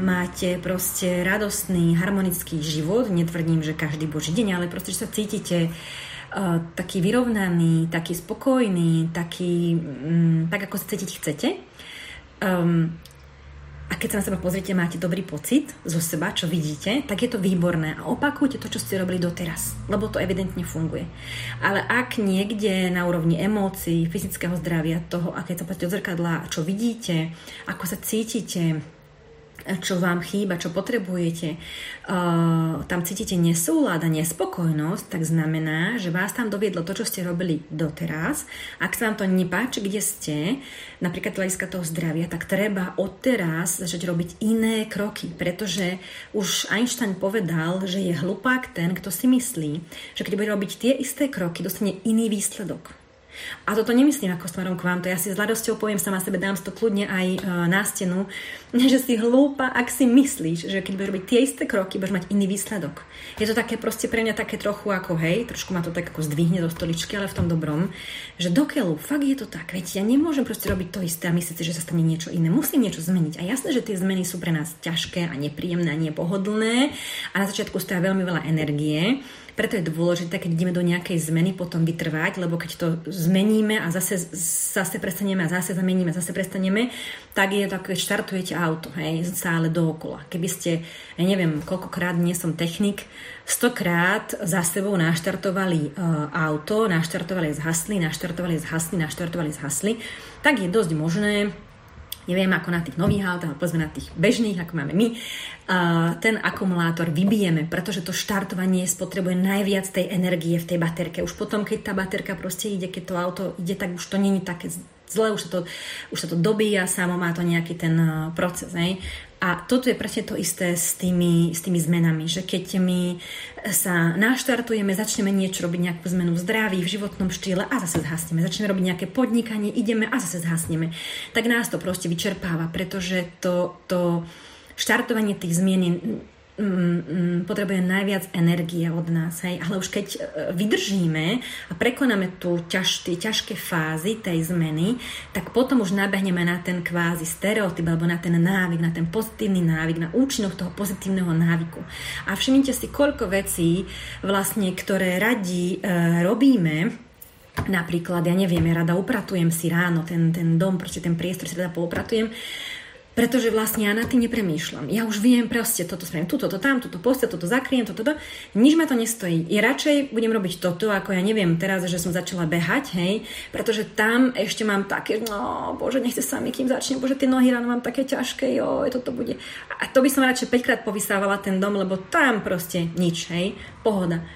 máte proste radostný, harmonický život, netvrdím, že každý boží deň, ale proste, že sa cítite uh, taký vyrovnaný, taký spokojný, taký, um, tak ako sa cítiť chcete. Um, a keď sa na seba pozriete, máte dobrý pocit zo seba, čo vidíte, tak je to výborné. A opakujte to, čo ste robili doteraz, lebo to evidentne funguje. Ale ak niekde na úrovni emócií, fyzického zdravia, toho, aké sa pozrite od zrkadla, čo vidíte, ako sa cítite, čo vám chýba, čo potrebujete, uh, tam cítite nesúlad a nespokojnosť, tak znamená, že vás tam doviedlo to, čo ste robili doteraz. Ak sa vám to nepáči, kde ste, napríklad hľadiska toho zdravia, tak treba odteraz začať robiť iné kroky, pretože už Einstein povedal, že je hlupák ten, kto si myslí, že keď bude robiť tie isté kroky, dostane iný výsledok. A toto nemyslím ako smerom k vám, to ja si s radosťou poviem sama sebe, dám to kľudne aj e, na stenu, že si hlúpa, ak si myslíš, že keď budeš robiť tie isté kroky, budeš mať iný výsledok. Je to také proste pre mňa také trochu ako hej, trošku ma to tak ako zdvihne do stoličky, ale v tom dobrom, že dokeľu, fakt je to tak, veď ja nemôžem proste robiť to isté a myslieť si, že sa stane niečo iné. Musím niečo zmeniť. A jasné, že tie zmeny sú pre nás ťažké a nepríjemné a nepohodlné a na začiatku stojí veľmi veľa energie preto je dôležité, keď ideme do nejakej zmeny, potom vytrvať, lebo keď to zmeníme a zase, zase prestaneme a zase zameníme a zase prestaneme, tak je to ako keď štartujete auto, hej, stále dookola. Keby ste, ja neviem, koľkokrát nie som technik, stokrát za sebou naštartovali uh, auto, naštartovali zhasli, naštartovali zhasli, naštartovali zhasli, tak je dosť možné, neviem ako na tých nových autách, povedzme na tých bežných, ako máme my, ten akumulátor vybijeme, pretože to štartovanie spotrebuje najviac tej energie v tej baterke. Už potom, keď tá baterka proste ide, keď to auto ide, tak už to není také zle, už sa to, už sa to dobíja samo, má to nejaký ten proces. Ne? A toto je presne to isté s tými, s tými zmenami, že keď my sa naštartujeme, začneme niečo robiť, nejakú zmenu v zdraví, v životnom štýle a zase zhasneme. Začneme robiť nejaké podnikanie, ideme a zase zhasneme. Tak nás to proste vyčerpáva, pretože to, to štartovanie tých zmien je mm, potrebuje najviac energie od nás. Hej? Ale už keď e, vydržíme a prekonáme tú ťaž, tie ťažké fázy tej zmeny, tak potom už nabehneme na ten kvázi stereotyp alebo na ten návyk, na ten pozitívny návyk, na účinok toho pozitívneho návyku. A všimnite si, koľko vecí vlastne, ktoré radi e, robíme, Napríklad, ja neviem, ja rada upratujem si ráno ten, ten dom, proste ten priestor si rada poupratujem, pretože vlastne ja na tým nepremýšľam. Ja už viem proste, toto spravím, tu, toto, tam, toto postel, toto zakriem, toto, toto. Nič ma to nestojí. Ja radšej budem robiť toto, ako ja neviem teraz, že som začala behať, hej, pretože tam ešte mám také, no bože, nechce sa mi, kým začnem, bože, tie nohy ráno mám také ťažké, jo, toto bude. A to by som radšej 5 krát povysávala ten dom, lebo tam proste nič, hej, pohoda.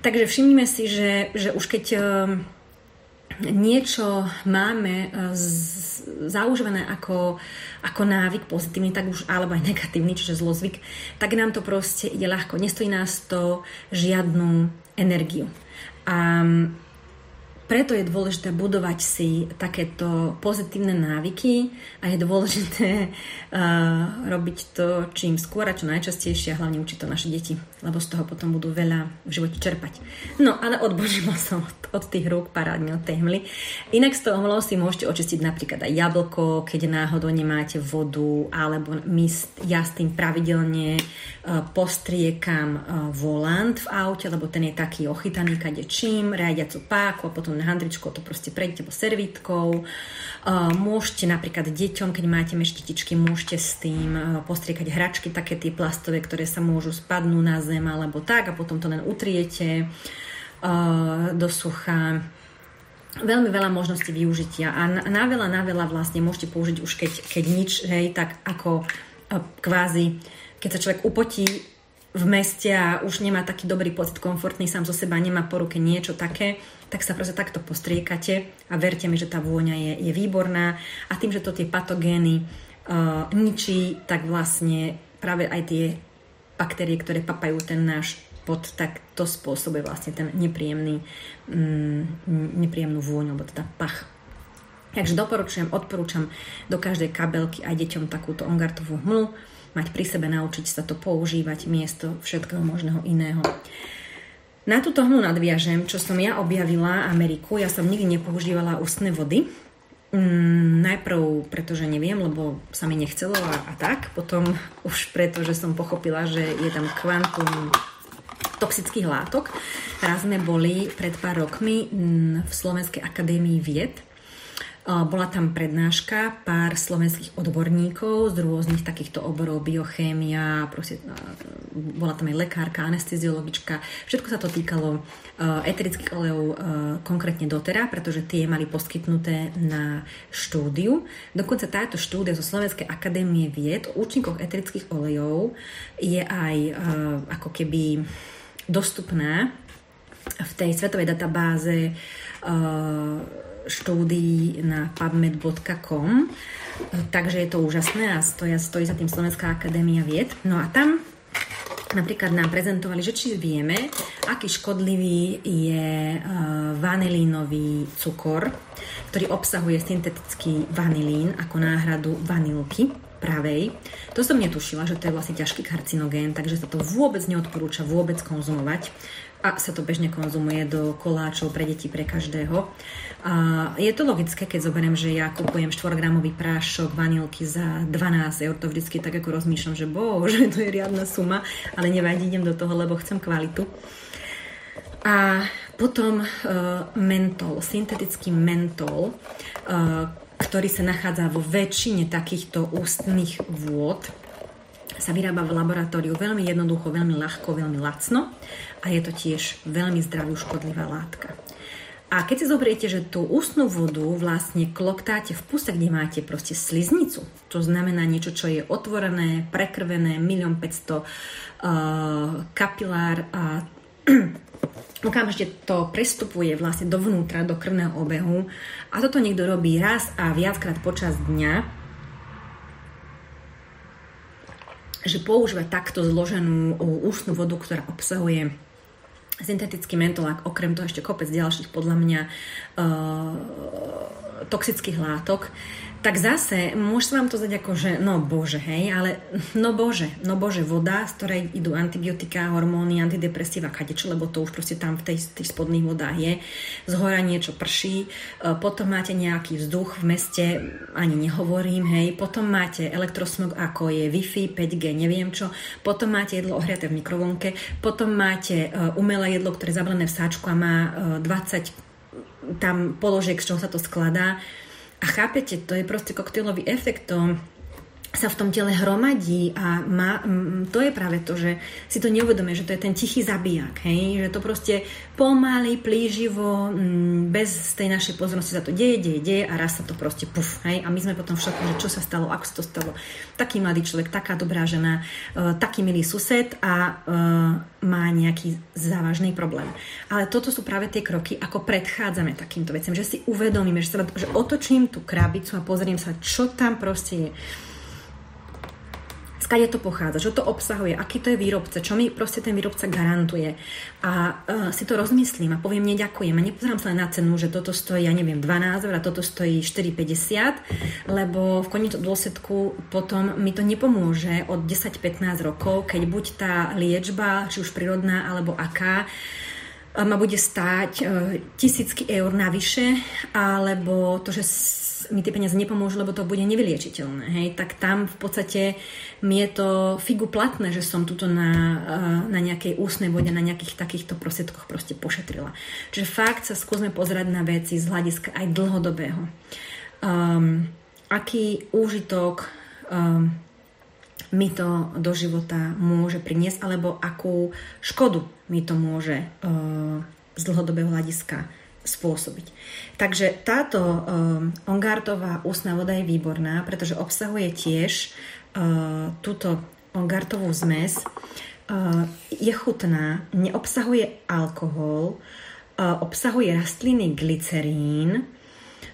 Takže všimnime si, že, že už keď niečo máme zaužívané ako, ako návyk pozitívny, tak už, alebo aj negatívny, čiže zlozvyk, tak nám to proste ide ľahko. Nestojí nás to žiadnu energiu. A preto je dôležité budovať si takéto pozitívne návyky a je dôležité uh, robiť to čím skôr a čo najčastejšie a hlavne učiť to naše deti, lebo z toho potom budú veľa v živote čerpať. No, ale odbožila som od, od tých rúk parádne od tej hmly. Inak z toho hmlou si môžete očistiť napríklad aj jablko, keď náhodou nemáte vodu, alebo my, ja s tým pravidelne uh, postriekam uh, volant v aute, lebo ten je taký ochytaný kade čím, riadiacu páku a potom na handričku, to proste prejdete po servítkou. Môžete napríklad deťom, keď máte meštitičky, môžete s tým postriekať hračky, také tie plastové, ktoré sa môžu spadnúť na zem alebo tak a potom to len utriete do sucha. Veľmi veľa možností využitia a na, na veľa, na veľa vlastne môžete použiť už keď, keď nič, hej, tak ako kvázi, keď sa človek upotí v meste a už nemá taký dobrý pocit, komfortný sám zo seba, nemá po ruke niečo také, tak sa proste takto postriekate a verte mi, že tá vôňa je, je výborná. A tým, že to tie patogény uh, ničí, tak vlastne práve aj tie baktérie, ktoré papajú ten náš pod, tak to spôsobuje vlastne ten nepríjemný, mm, nepríjemnú vôňu, alebo teda pach. Takže doporučujem, odporúčam do každej kabelky aj deťom takúto ongartovú hmlu, mať pri sebe, naučiť sa to používať miesto všetkého možného iného. Na túto hnu nadviažem, čo som ja objavila Ameriku. Ja som nikdy nepoužívala ústne vody. Mm, najprv pretože neviem, lebo sa mi nechcelo a, a tak. Potom už preto, že som pochopila, že je tam kvantum toxických látok. Raz sme boli pred pár rokmi mm, v Slovenskej akadémii vied bola tam prednáška pár slovenských odborníkov z rôznych takýchto oborov, biochémia, proste, bola tam aj lekárka, anesteziologička. Všetko sa to týkalo eterických olejov konkrétne dotera, pretože tie mali poskytnuté na štúdiu. Dokonca táto štúdia zo Slovenskej akadémie vied o účinkoch eterických olejov je aj ako keby dostupná v tej svetovej databáze štúdií na pubmed.com, takže je to úžasné a stojí, stojí za tým Slovenská akadémia vied. No a tam napríklad nám prezentovali, že či vieme, aký škodlivý je uh, vanilínový cukor, ktorý obsahuje syntetický vanilín ako náhradu vanilky pravej. To som netušila, že to je vlastne ťažký karcinogén, takže sa to vôbec neodporúča vôbec konzumovať a sa to bežne konzumuje do koláčov pre deti, pre každého. Je to logické, keď zoberiem, že ja kupujem 4-gramový prášok vanilky za 12 eur, to vždycky tak ako rozmýšľam, že bože, to je riadna suma, ale nevadí, idem do toho, lebo chcem kvalitu. A potom uh, mentol, syntetický mentol, uh, ktorý sa nachádza vo väčšine takýchto ústnych vôd, sa vyrába v laboratóriu veľmi jednoducho, veľmi ľahko, veľmi lacno a je to tiež veľmi zdravú škodlivá látka. A keď si zoberiete, že tú ústnu vodu vlastne kloktáte v puse, kde máte proste sliznicu, to znamená niečo, čo je otvorené, prekrvené, 1 500 uh, kapilár a okamžite to prestupuje vlastne dovnútra, do krvného obehu. A toto niekto robí raz a viackrát počas dňa, že používa takto zloženú ústnu vodu, ktorá obsahuje syntetický mentolák, okrem toho ešte kopec ďalších podľa mňa uh, toxických látok, tak zase môže vám to zdať ako, že no bože, hej, ale no bože, no bože, voda, z ktorej idú antibiotika, hormóny, antidepresíva, kadečo, lebo to už proste tam v tej, tých spodných vodách je. Z hora niečo prší, e, potom máte nejaký vzduch v meste, ani nehovorím, hej, potom máte elektrosmog, ako je Wi-Fi, 5G, neviem čo, potom máte jedlo ohriate v mikrovlnke, potom máte e, umelé jedlo, ktoré je zabalené v sáčku a má 20 e, tam položiek, z čoho sa to skladá a chápete, to je proste koktejlový efekt, to sa v tom tele hromadí a má, to je práve to, že si to neuvedomuje, že to je ten tichý zabijak, hej? že to proste pomaly, plíživo, bez tej našej pozornosti sa to deje, deje, deje a raz sa to proste puf, hej? a my sme potom v šoku, že čo sa stalo, ako sa to stalo. Taký mladý človek, taká dobrá žena, uh, taký milý sused a uh, má nejaký závažný problém. Ale toto sú práve tie kroky, ako predchádzame takýmto veciam, že si uvedomíme, že, sa, že otočím tú krabicu a pozriem sa, čo tam proste je skade to pochádza, čo to obsahuje, aký to je výrobca, čo mi proste ten výrobca garantuje. A uh, si to rozmyslím a poviem, neďakujem. A nepozerám sa na cenu, že toto stojí, ja neviem, 12 eur a toto stojí 4,50, lebo v konečnom dôsledku potom mi to nepomôže od 10-15 rokov, keď buď tá liečba, či už prírodná alebo aká, ma bude stáť uh, tisícky eur navyše, alebo to, že mi tie peniaze nepomôžu, lebo to bude nevyliečiteľné. Hej? Tak tam v podstate mi je to figu platné, že som tuto na, eh, na nejakej ústnej vode, na nejakých takýchto prostriedkoch proste pošetrila. Čiže fakt sa skúsme pozerať na veci z hľadiska aj dlhodobého. Um, aký úžitok um, mi to do života môže priniesť, alebo akú škodu mi to môže uh, z dlhodobého hľadiska spôsobiť. Takže táto um, Ongartová ústna voda je výborná, pretože obsahuje tiež uh, túto Ongartovú zmes. Uh, je chutná, neobsahuje alkohol, uh, obsahuje rastliny glycerín,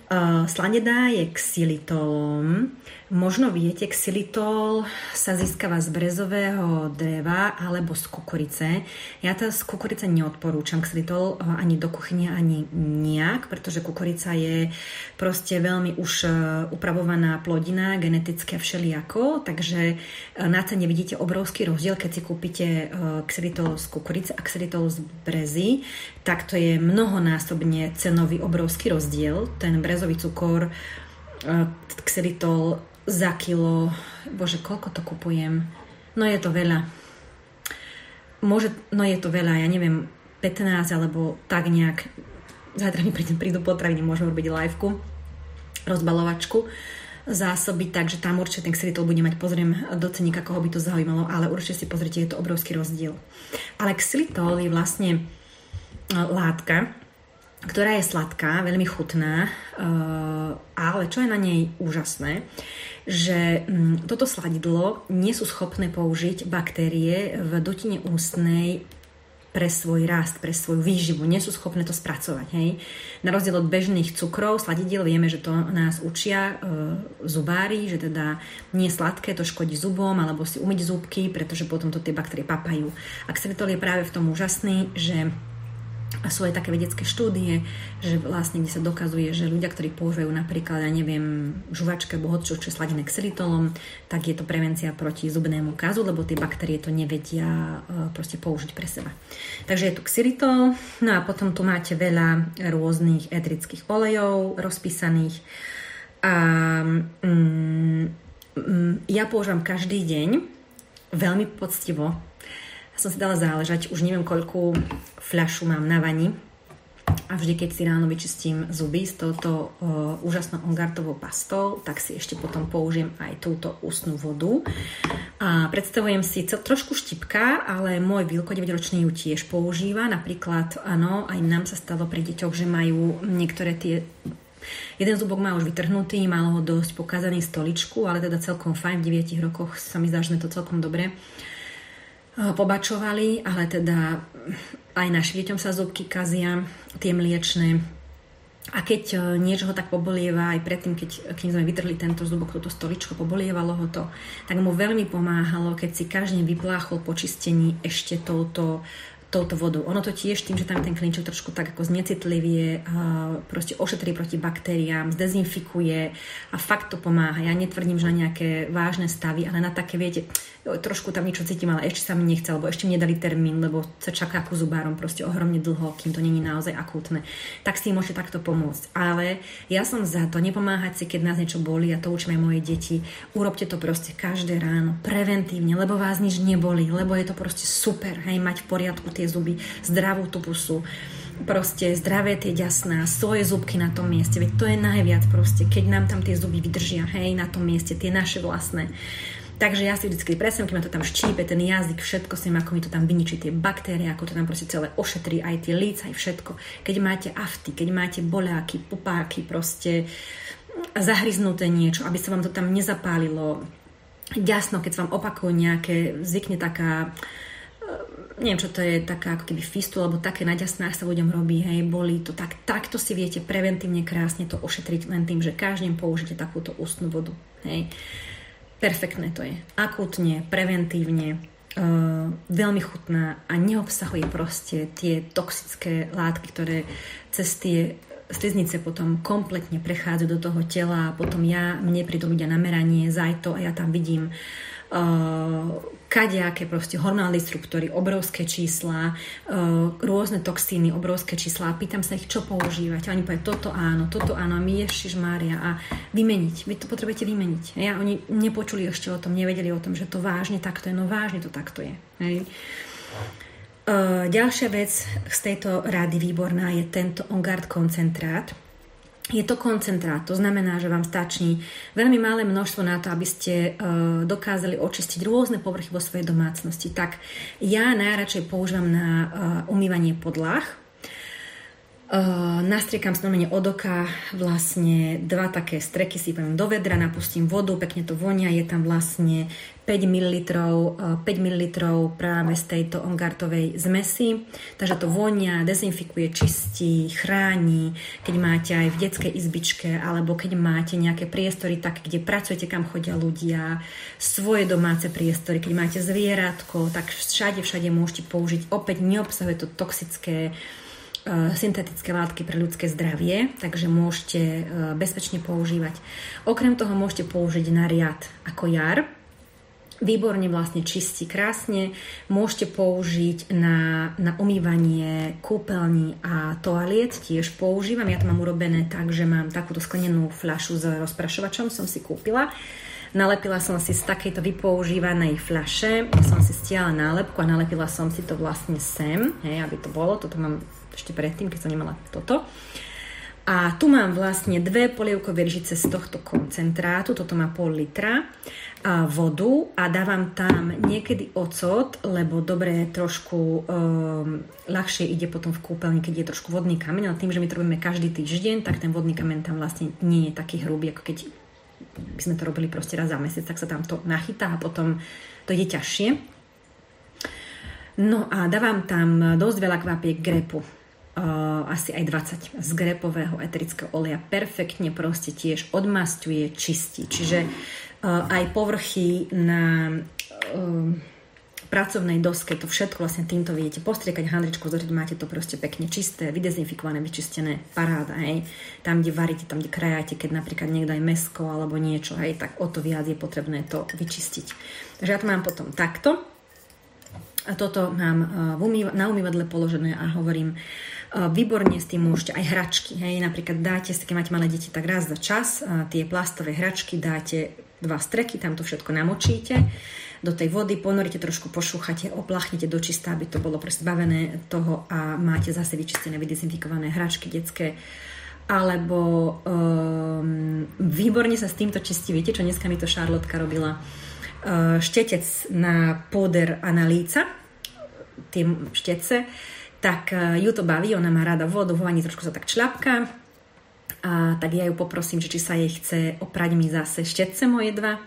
uh, slanedá je xylitolom, Možno viete, xylitol sa získava z brezového dreva alebo z kukurice. Ja to z kukurice neodporúčam xylitol eh, ani do kuchyne, ani nejak, pretože kukurica je proste veľmi už eh, upravovaná plodina, geneticky a všelijako, takže eh, na cene vidíte obrovský rozdiel, keď si kúpite xylitol z kukurice a xylitol z brezy, tak to je mnohonásobne cenový obrovský rozdiel. Ten brezový cukor xylitol za kilo, bože, koľko to kupujem? No je to veľa. Môže, no je to veľa, ja neviem, 15 alebo tak nejak. Zajtra mi prídu, prídu potraviny, môžeme robiť liveku, rozbalovačku zásoby, takže tam určite ten xylitol bude mať, pozriem do ceníka, koho by to zaujímalo, ale určite si pozrite, je to obrovský rozdiel. Ale xylitol je vlastne e, látka, ktorá je sladká, veľmi chutná, e, ale čo je na nej úžasné, že mm, toto sladidlo nie sú schopné použiť baktérie v dutine ústnej pre svoj rast, pre svoju výživu. Nie sú schopné to spracovať. Hej. Na rozdiel od bežných cukrov, sladidiel, vieme, že to nás učia e, zubári, že teda nie sladké, to škodí zubom, alebo si umyť zúbky, pretože potom to tie baktérie papajú. A xylitol je práve v tom úžasný, že sú aj také vedecké štúdie, že vlastne kde sa dokazuje, že ľudia, ktorí používajú napríklad, ja neviem, žuvačke alebo čo, čo je sladené xylitolom, tak je to prevencia proti zubnému kazu, lebo tie baktérie to nevedia uh, proste použiť pre seba. Takže je tu xylitol, no a potom tu máte veľa rôznych etrických olejov rozpísaných. A mm, mm, ja používam každý deň veľmi poctivo som si dala záležať, už neviem koľku fľašu mám na vani a vždy, keď si ráno vyčistím zuby s touto uh, úžasnou ongartovou pastou, tak si ešte potom použijem aj túto ústnu vodu. A predstavujem si cel, trošku štipka, ale môj Vilko 9-ročný ju tiež používa. Napríklad, áno, aj nám sa stalo pri deťoch, že majú niektoré tie Jeden zubok má už vytrhnutý, malo ho dosť pokazaný stoličku, ale teda celkom fajn, v 9 rokoch sa mi zdá, že to celkom dobre pobačovali, ale teda aj našim deťom sa zubky kazia, tie mliečne. A keď e, niečo ho tak pobolieva, aj predtým, keď, keď sme vytrhli tento zubok, toto stoličko, pobolievalo ho to, tak mu veľmi pomáhalo, keď si každý vypláchol po čistení ešte touto touto vodou. Ono to tiež tým, že tam ten klinček trošku tak ako znecitlivie, proste ošetrí proti baktériám, zdezinfikuje a fakt to pomáha. Ja netvrdím, že na nejaké vážne stavy, ale na také, viete, trošku tam niečo cítim, ale ešte sa mi nechce, alebo ešte mi nedali termín, lebo sa čaká ku zubárom proste ohromne dlho, kým to není naozaj akútne. Tak si môžete takto pomôcť. Ale ja som za to nepomáhať si, keď nás niečo boli a to učím aj moje deti. Urobte to proste každé ráno, preventívne, lebo vás nič neboli, lebo je to proste super, hej, mať v poriadku tie zuby, zdravú tú pusu, proste zdravé tie ďasná, svoje zubky na tom mieste, veď to je najviac proste, keď nám tam tie zuby vydržia, hej, na tom mieste, tie naše vlastné. Takže ja si vždy presne, keď ma to tam štípe, ten jazyk, všetko si ako mi to tam vyničí, tie baktérie, ako to tam proste celé ošetrí, aj tie líca, aj všetko. Keď máte afty, keď máte boľáky, pupáky, proste zahryznuté niečo, aby sa vám to tam nezapálilo, jasno, keď sa vám opakujú nejaké, zvykne taká neviem, čo to je, taká ako keby fistu, alebo také na sa ľuďom robí, hej, boli to tak, takto si viete preventívne krásne to ošetriť len tým, že každým použite takúto ústnu vodu, hej. Perfektné to je. Akútne, preventívne, uh, veľmi chutná a neobsahuje proste tie toxické látky, ktoré cez tie sliznice potom kompletne prechádzajú do toho tela a potom ja, mne prídu ľudia na meranie, zajto a ja tam vidím uh, kadejaké proste hormonálne disruptory, obrovské čísla, uh, rôzne toxíny, obrovské čísla a pýtam sa ich, čo používať. A oni povedia, toto áno, toto áno, a my ješiš Mária a vymeniť. Vy to potrebujete vymeniť. Ja, oni nepočuli ešte o tom, nevedeli o tom, že to vážne takto je, no vážne to takto je. Hej. Uh, ďalšia vec z tejto rady výborná je tento OnGuard koncentrát je to koncentrát, to znamená, že vám stačí veľmi malé množstvo na to, aby ste uh, dokázali očistiť rôzne povrchy vo svojej domácnosti. Tak ja najradšej používam na uh, umývanie podlah, Uh, nastriekam znamenie od oka, vlastne dva také streky si poviem do vedra, napustím vodu, pekne to vonia, je tam vlastne 5 ml, uh, 5 ml práve z tejto ongartovej zmesi, takže to vonia, dezinfikuje, čistí, chráni, keď máte aj v detskej izbičke, alebo keď máte nejaké priestory tak, kde pracujete, kam chodia ľudia, svoje domáce priestory, keď máte zvieratko, tak všade, všade môžete použiť, opäť neobsahuje to toxické E, syntetické látky pre ľudské zdravie, takže môžete e, bezpečne používať. Okrem toho môžete použiť na riad ako jar, výborne vlastne čistí krásne. Môžete použiť na, na umývanie kúpeľní a toaliet, tiež používam. Ja to mám urobené tak, že mám takúto sklenenú fľašu s rozprašovačom, som si kúpila. Nalepila som si z takejto vypoužívanej fľaše, som si stiala nálepku a nalepila som si to vlastne sem, hej, aby to bolo. Toto mám ešte predtým, keď som nemala toto. A tu mám vlastne dve polievkové lyžice z tohto koncentrátu, toto má pol litra a vodu a dávam tam niekedy ocot, lebo dobre trošku um, ľahšie ide potom v kúpeľni, keď je trošku vodný kameň, ale tým, že my to robíme každý týždeň, tak ten vodný kameň tam vlastne nie je taký hrubý, ako keď by sme to robili proste raz za mesiac, tak sa tam to nachytá a potom to ide ťažšie. No a dávam tam dosť veľa kvapiek grepu asi aj 20 z grepového eterického oleja. Perfektne proste tiež odmasťuje, čistí. Čiže aj povrchy na pracovnej doske, to všetko vlastne týmto viete postriekať handričku, zoriť máte to proste pekne čisté, vydezinfikované, vyčistené, paráda, hej. Tam, kde varíte, tam, kde krajáte, keď napríklad niekto aj mesko alebo niečo, hej, tak o to viac je potrebné to vyčistiť. Takže ja to mám potom takto. A toto mám uh, na umývadle položené a hovorím, uh, Výborne s tým môžete aj hračky. Hej. Napríklad dáte, keď máte malé deti, tak raz za čas tie plastové hračky dáte dva streky, tam to všetko namočíte do tej vody, ponoríte trošku, pošúchate, oplachnite do čistá, aby to bolo zbavené toho a máte zase vyčistené, vydezinfikované hračky detské alebo um, výborne sa s týmto čistí. Viete, čo dneska mi to Šarlotka robila? Uh, štetec na póder a na líca, tie štece, tak e, ju to baví, ona má rada vodu, v vani trošku sa tak čľapka, a tak ja ju poprosím, že či sa jej chce oprať mi zase štetce moje dva.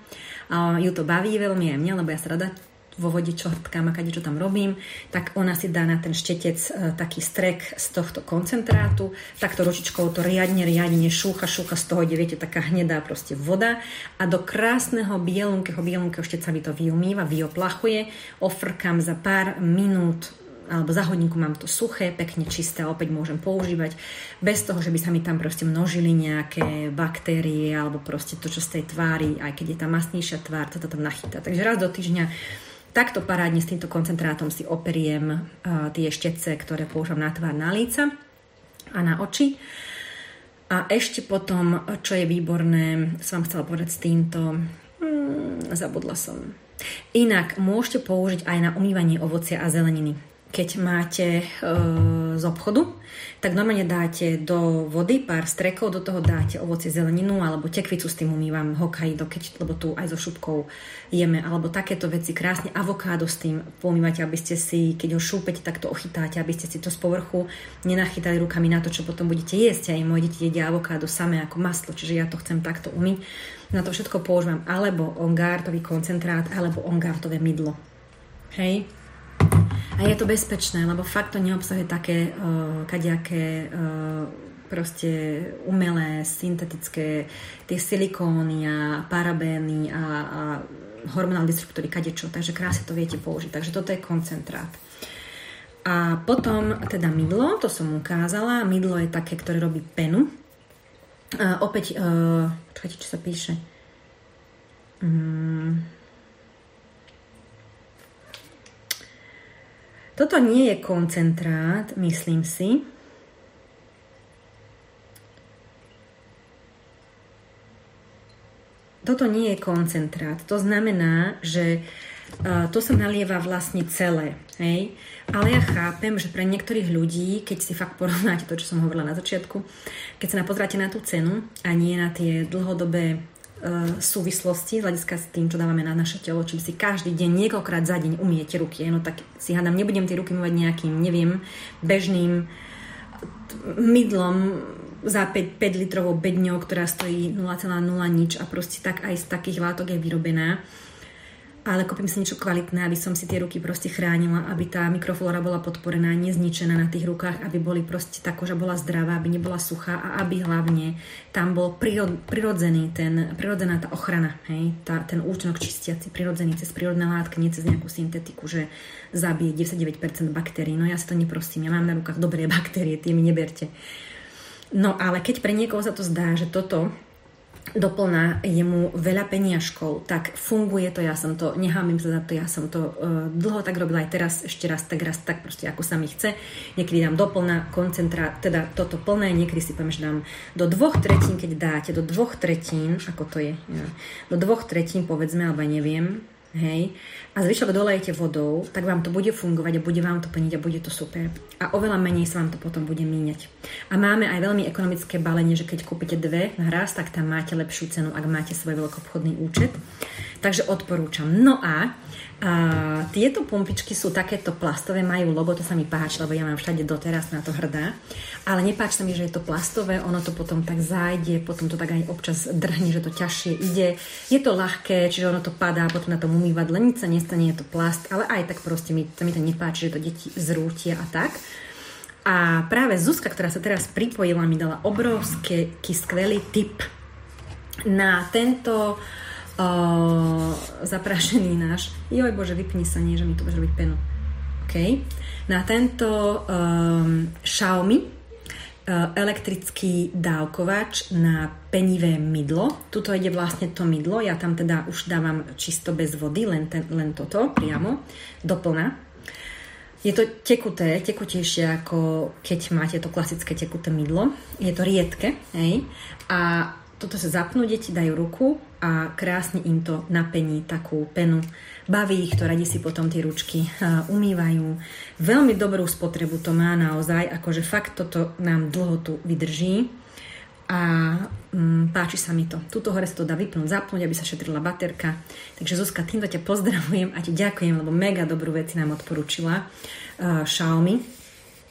A ju to baví veľmi aj mňa, lebo ja sa rada vo vode čortkám a kade čo tam robím, tak ona si dá na ten štetec e, taký strek z tohto koncentrátu, takto ručičkou to riadne, riadne šúcha, šúcha z toho, kde viete, taká hnedá proste voda. A do krásneho bielunkého, bielunkého šteca mi to vyumýva, vyoplachuje, ofrkám za pár minút alebo za hodinku mám to suché, pekne čisté a opäť môžem používať bez toho, že by sa mi tam proste množili nejaké baktérie alebo proste to, čo z tej tvári, aj keď je tá masnejšia tvár, to tam nachytá. Takže raz do týždňa takto parádne s týmto koncentrátom si operiem uh, tie štece, ktoré používam na tvár, na líca a na oči. A ešte potom, čo je výborné, som vám chcela povedať s týmto, hmm, zabudla som. Inak môžete použiť aj na umývanie ovocia a zeleniny keď máte e, z obchodu, tak normálne dáte do vody pár strekov, do toho dáte ovocie zeleninu alebo tekvicu s tým umývam Hokkaido, keď, lebo tu aj so šupkou jeme, alebo takéto veci krásne, avokádo s tým pomývate, aby ste si, keď ho šúpete, tak to ochytáte, aby ste si to z povrchu nenachytali rukami na to, čo potom budete jesť. Aj moje deti jedia avokádo samé ako maslo, čiže ja to chcem takto umyť. Na to všetko používam alebo ongártový koncentrát, alebo ongártové mydlo. Hej, a je to bezpečné, lebo fakt to neobsahuje také uh, kadejaké uh, proste umelé, syntetické tie silikóny a parabény a, a hormonálne disruptory, kadečo, takže krásne to viete použiť. Takže toto je koncentrát. A potom teda mydlo, to som ukázala. Mydlo je také, ktoré robí penu. A opäť, uh, čakajte, čo sa píše. Um, Toto nie je koncentrát, myslím si. Toto nie je koncentrát. To znamená, že to sa nalieva vlastne celé. Hej? Ale ja chápem, že pre niektorých ľudí, keď si fakt porovnáte to, čo som hovorila na začiatku, keď sa pozráte na tú cenu a nie na tie dlhodobé E, súvislosti z hľadiska s tým, čo dávame na naše telo, či si každý deň niekoľkrát za deň umiete ruky, no tak si hádam, nebudem tie ruky mať nejakým, neviem, bežným mydlom za 5, 5 litrovou bedňou, ktorá stojí 0,0 nič a proste tak aj z takých látok je vyrobená ale kúpim si niečo kvalitné, aby som si tie ruky proste chránila, aby tá mikroflora bola podporená, nezničená na tých rukách, aby boli proste tá koža bola zdravá, aby nebola suchá a aby hlavne tam bol prirodzený ten, prirodzená tá ochrana, hej, tá, ten účinok čistiaci, prirodzený cez prírodné látky, nie cez nejakú syntetiku, že zabije 99% baktérií. No ja si to neprosím, ja mám na rukách dobré baktérie, tie mi neberte. No ale keď pre niekoho sa to zdá, že toto doplná jemu veľa peniažkov, tak funguje to, ja som to, nehámim sa za to, ja som to uh, dlho tak robila aj teraz, ešte raz, tak raz, tak proste ako sa mi chce. Niekedy dám doplná koncentrát, teda toto plné, niekedy si poviem, že dám do dvoch tretín, keď dáte do dvoch tretín, ako to je, ja, do dvoch tretín povedzme, alebo neviem, hej, a zvyšok dolejete vodou, tak vám to bude fungovať a bude vám to plniť a bude to super. A oveľa menej sa vám to potom bude míňať. A máme aj veľmi ekonomické balenie, že keď kúpite dve na raz, tak tam máte lepšiu cenu, ak máte svoj veľkobchodný účet. Takže odporúčam. No a a tieto pumpičky sú takéto plastové, majú logo, to sa mi páči, lebo ja mám všade doteraz na to hrdá. Ale nepáči sa mi, že je to plastové, ono to potom tak zájde, potom to tak aj občas drhne, že to ťažšie ide. Je to ľahké, čiže ono to padá, potom na tom umývadle, nič sa nestane, je to plast, ale aj tak proste mi, sa mi to nepáči, že to deti zrútia a tak. A práve Zuzka, ktorá sa teraz pripojila, mi dala obrovský skvelý tip na tento uh, zaprašený náš. Joj bože, vypni sa, nie, že mi to bude robiť penu. OK. Na tento um, Xiaomi elektrický dávkovač na penivé mydlo. Tuto ide vlastne to mydlo, ja tam teda už dávam čisto bez vody, len, ten, len toto priamo, doplná. Je to tekuté, tekutejšie ako keď máte to klasické tekuté mydlo. Je to riedke, hej? A toto sa zapnú, deti dajú ruku a krásne im to napení takú penu. Baví ich to, radi si potom tie ručky umývajú. Veľmi dobrú spotrebu to má naozaj, akože fakt toto nám dlho tu vydrží a mm, páči sa mi to. Tuto hore sa to dá vypnúť, zapnúť, aby sa šetrila baterka. Takže Zuzka, týmto ťa pozdravujem a ti ďakujem, lebo mega dobrú veci nám odporúčila uh, Xiaomi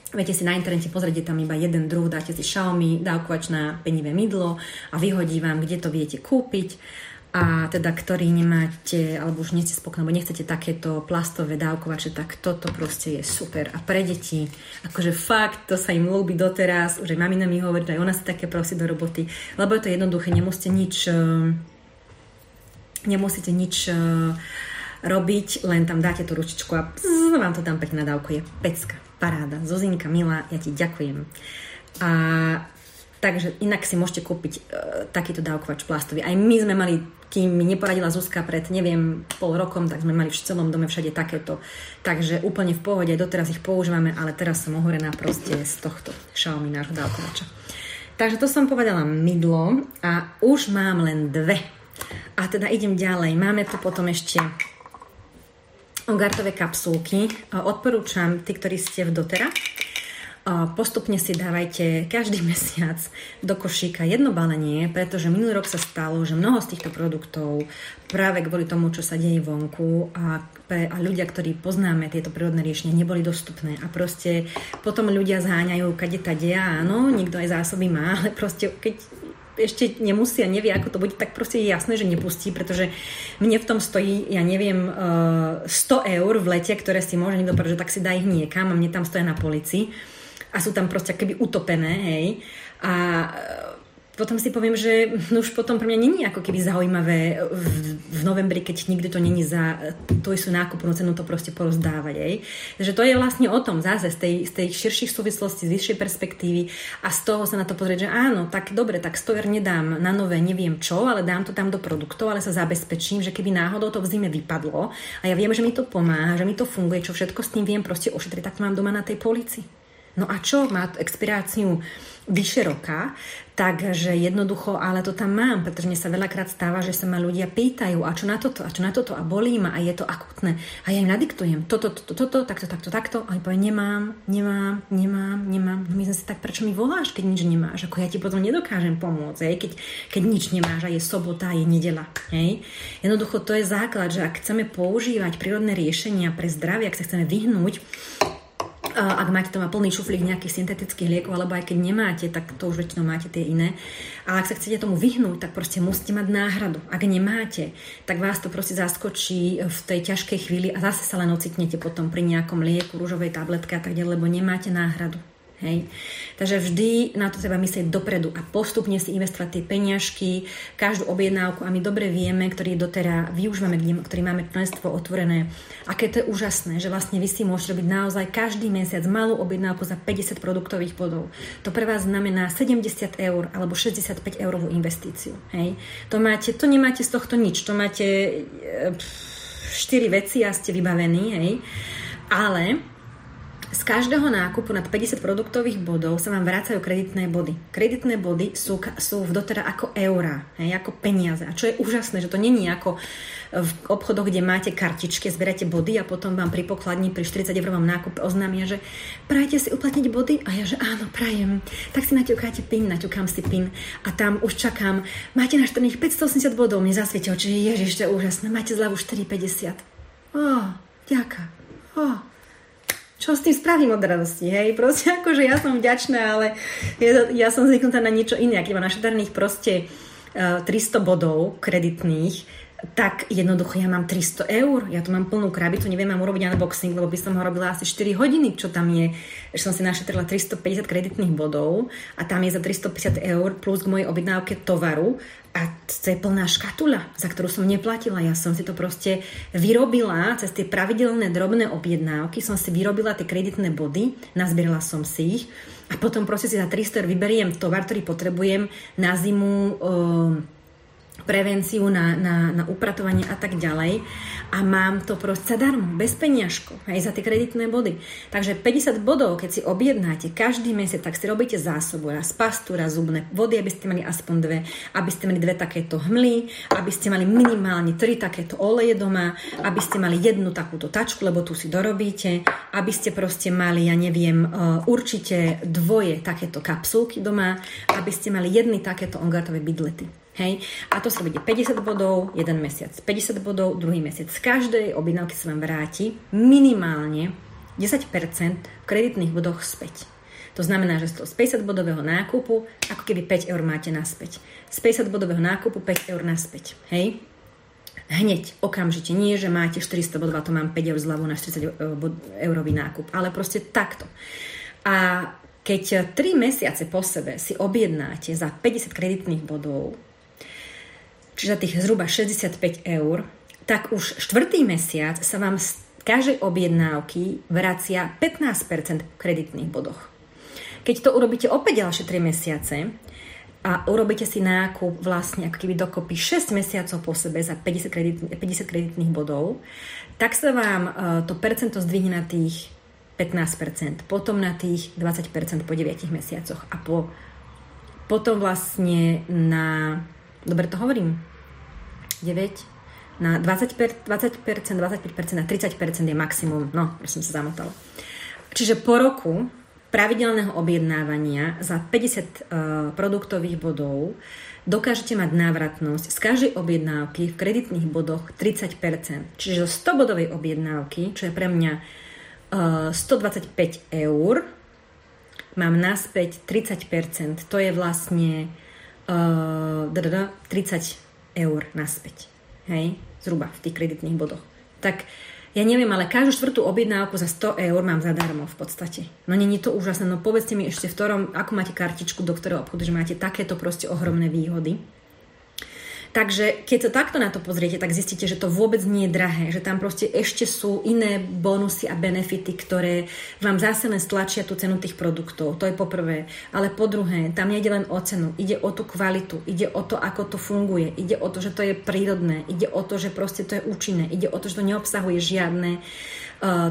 Viete si na internete pozrieť, tam iba jeden druh, dáte si Xiaomi, dávkovač na penivé mydlo a vyhodí vám, kde to viete kúpiť a teda ktorý nemáte, alebo už nie ste spokojní, alebo nechcete takéto plastové dávkovače, tak toto proste je super. A pre deti, akože fakt, to sa im ľúbi doteraz, už aj mamina mi hovorí, že aj ona si také prosí do roboty, lebo je to jednoduché, nemusíte nič, eh, nemusíte nič eh, robiť, len tam dáte tú ručičku a pzz, vám to tam pekne nadávkuje. Pecka, paráda. Zozinka, milá, ja ti ďakujem. A Takže inak si môžete kúpiť e, takýto dávkovač plastový. Aj my sme mali, kým mi neporadila Zuzka pred, neviem, pol rokom, tak sme mali v celom dome všade takéto. Takže úplne v pohode, doteraz ich používame, ale teraz som ohorená proste z tohto Xiaomi nášho dávkovača. Takže to som povedala mydlo a už mám len dve. A teda idem ďalej. Máme tu potom ešte ogartové kapsulky. Odporúčam tí, ktorí ste v dotera postupne si dávajte každý mesiac do košíka jedno balenie, pretože minulý rok sa stalo, že mnoho z týchto produktov práve kvôli tomu, čo sa deje vonku a, a ľudia, ktorí poznáme tieto prírodné riešenia, neboli dostupné. A proste potom ľudia zháňajú, kade tá deja, áno, nikto aj zásoby má, ale proste keď ešte nemusí a nevie, ako to bude, tak proste je jasné, že nepustí, pretože mne v tom stojí, ja neviem, 100 eur v lete, ktoré si môže niekto povedať, že tak si dá ich niekam a mne tam stoja na polici a sú tam proste keby utopené, hej. A potom si poviem, že no už potom pre mňa není ako keby zaujímavé v, v novembri, keď nikdy to není za tú sú nákupnú cenu to proste porozdávať. Hej. Takže to je vlastne o tom zase z tej, z tej širších súvislostí, z vyššej perspektívy a z toho sa na to pozrieť, že áno, tak dobre, tak stover nedám na nové neviem čo, ale dám to tam do produktov, ale sa zabezpečím, že keby náhodou to v zime vypadlo a ja viem, že mi to pomáha, že mi to funguje, čo všetko s tým viem proste ošetriť, tak to mám doma na tej polici. No a čo? Má expiráciu vyše roka, takže jednoducho, ale to tam mám, pretože mne sa veľakrát stáva, že sa ma ľudia pýtajú, a čo na toto, a čo na toto, a bolí ma, a je to akutné. A ja im nadiktujem toto, toto, toto, takto, takto, takto, a oni povie, nemám, nemám, nemám, nemám. No my sme si tak, prečo mi voláš, keď nič nemáš? Ako ja ti potom nedokážem pomôcť, hej? Keď, keď nič nemáš a je sobota, je nedela. Hej? Jednoducho to je základ, že ak chceme používať prírodné riešenia pre zdravie, ak sa chceme vyhnúť ak máte to má plný šuflík nejakých syntetických liekov, alebo aj keď nemáte, tak to už väčšinou máte tie iné. Ale ak sa chcete tomu vyhnúť, tak proste musíte mať náhradu. Ak nemáte, tak vás to proste zaskočí v tej ťažkej chvíli a zase sa len ocitnete potom pri nejakom lieku, rúžovej tabletke a tak ďalej, lebo nemáte náhradu. Hej. Takže vždy na to treba myslieť dopredu a postupne si investovať tie peňažky, každú objednávku a my dobre vieme, ktorý doteraz využívame, ktorý máme členstvo otvorené, aké to je úžasné, že vlastne vy si môžete robiť naozaj každý mesiac malú objednávku za 50 produktových bodov. To pre vás znamená 70 eur alebo 65 eurovú investíciu. Hej. To, máte, to nemáte z tohto nič, to máte 4 e, veci a ste vybavení, hej. Ale z každého nákupu nad 50 produktových bodov sa vám vracajú kreditné body. Kreditné body sú, sú v dotera ako eurá, hej, ako peniaze. A čo je úžasné, že to není ako v obchodoch, kde máte kartičky, zbierate body a potom vám pri pokladni pri 40 eurovom nákupe oznámia, že prajete si uplatniť body a ja, že áno, prajem. Tak si naťukáte pin, naťukám si pin a tam už čakám. Máte na 14 580 bodov, mne zasvietil, čiže ježiš, to je úžasné. Máte zľavu 4,50. Ó, oh, ďaká. Oh čo s tým spravím od radosti, hej? Proste akože ja som vďačná, ale ja, ja som zvyknutá na niečo iné. Keď mám našetarných proste uh, e, 300 bodov kreditných, tak jednoducho ja mám 300 eur, ja tu mám plnú krabicu, neviem, mám urobiť unboxing, lebo by som ho robila asi 4 hodiny, čo tam je, že som si našetrila 350 kreditných bodov a tam je za 350 eur plus k mojej objednávke tovaru a to je plná škatula, za ktorú som neplatila. Ja som si to proste vyrobila cez tie pravidelné drobné objednávky, som si vyrobila tie kreditné body, nazbierala som si ich a potom proste si za 300 eur vyberiem tovar, ktorý potrebujem na zimu uh, prevenciu, na, na, na upratovanie a tak ďalej. A mám to proste zadarmo, bez peniažko, aj za tie kreditné body. Takže 50 bodov, keď si objednáte každý mesiac, tak si robíte zásobu, raz pastu, raz zubné vody, aby ste mali aspoň dve, aby ste mali dve takéto hmly, aby ste mali minimálne tri takéto oleje doma, aby ste mali jednu takúto tačku, lebo tu si dorobíte, aby ste proste mali, ja neviem, e, určite dvoje takéto kapsulky doma, aby ste mali jedny takéto ongartové bydlety. Hej? A to sa bude 50 bodov, jeden mesiac 50 bodov, druhý mesiac. Z každej objednávky sa vám vráti minimálne 10% v kreditných bodoch späť. To znamená, že z toho 50 bodového nákupu ako keby 5 eur máte naspäť. Z 50 bodového nákupu 5 eur naspäť. Hej? Hneď, okamžite. Nie, že máte 400 bodov a to mám 5 eur zľavu na 40 e, eurový nákup, ale proste takto. A keď 3 mesiace po sebe si objednáte za 50 kreditných bodov Čiže za tých zhruba 65 eur, tak už štvrtý mesiac sa vám z každej objednávky vracia 15% kreditných bodoch. Keď to urobíte opäť ďalšie 3 mesiace a urobíte si nákup vlastne ako keby dokopy 6 mesiacov po sebe za 50, kredit, 50 kreditných bodov, tak sa vám uh, to percento zdvihne na tých 15%, potom na tých 20% po 9 mesiacoch a po, potom vlastne na, dobre to hovorím, 9, na 20%, 20%, 25% na 30% je maximum, no, už som sa zamotala. Čiže po roku pravidelného objednávania za 50 uh, e, produktových bodov dokážete mať návratnosť z každej objednávky v kreditných bodoch 30%. Čiže zo 100 bodovej objednávky, čo je pre mňa uh, e, 125 eur, mám naspäť 30%. To je vlastne uh, 30 eur naspäť. Hej? Zhruba v tých kreditných bodoch. Tak ja neviem, ale každú štvrtú objednávku za 100 eur mám zadarmo v podstate. No není to úžasné, no povedzte mi ešte v ktorom, ako máte kartičku do ktorého obchodu, že máte takéto proste ohromné výhody. Takže keď sa takto na to pozriete, tak zistíte, že to vôbec nie je drahé, že tam proste ešte sú iné bonusy a benefity, ktoré vám zase len stlačia tú cenu tých produktov. To je poprvé. Ale po druhé, tam nejde len o cenu, ide o tú kvalitu, ide o to, ako to funguje, ide o to, že to je prírodné, ide o to, že proste to je účinné, ide o to, že to neobsahuje žiadne uh,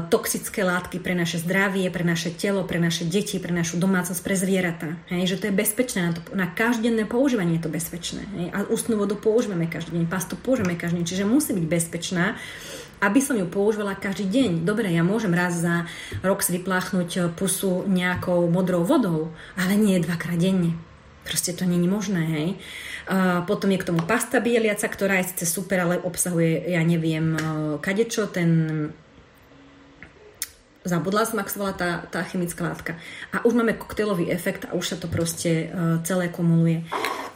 toxické látky pre naše zdravie, pre naše telo, pre naše deti, pre našu domácnosť, pre zvieratá. Hej, že to je bezpečné, na, to, na každodenné používanie je to bezpečné. Hej, a ústnu vodu používame každý deň, pastu používame každý deň, čiže musí byť bezpečná aby som ju používala každý deň. Dobre, ja môžem raz za rok si vypláchnuť pusu nejakou modrou vodou, ale nie dvakrát denne. Proste to není možné, hej. Uh, potom je k tomu pasta bieliaca, ktorá je síce super, ale obsahuje, ja neviem, uh, kadečo, ten zabudla volá tá, tá chemická látka. A už máme koktejlový efekt a už sa to proste uh, celé kumuluje.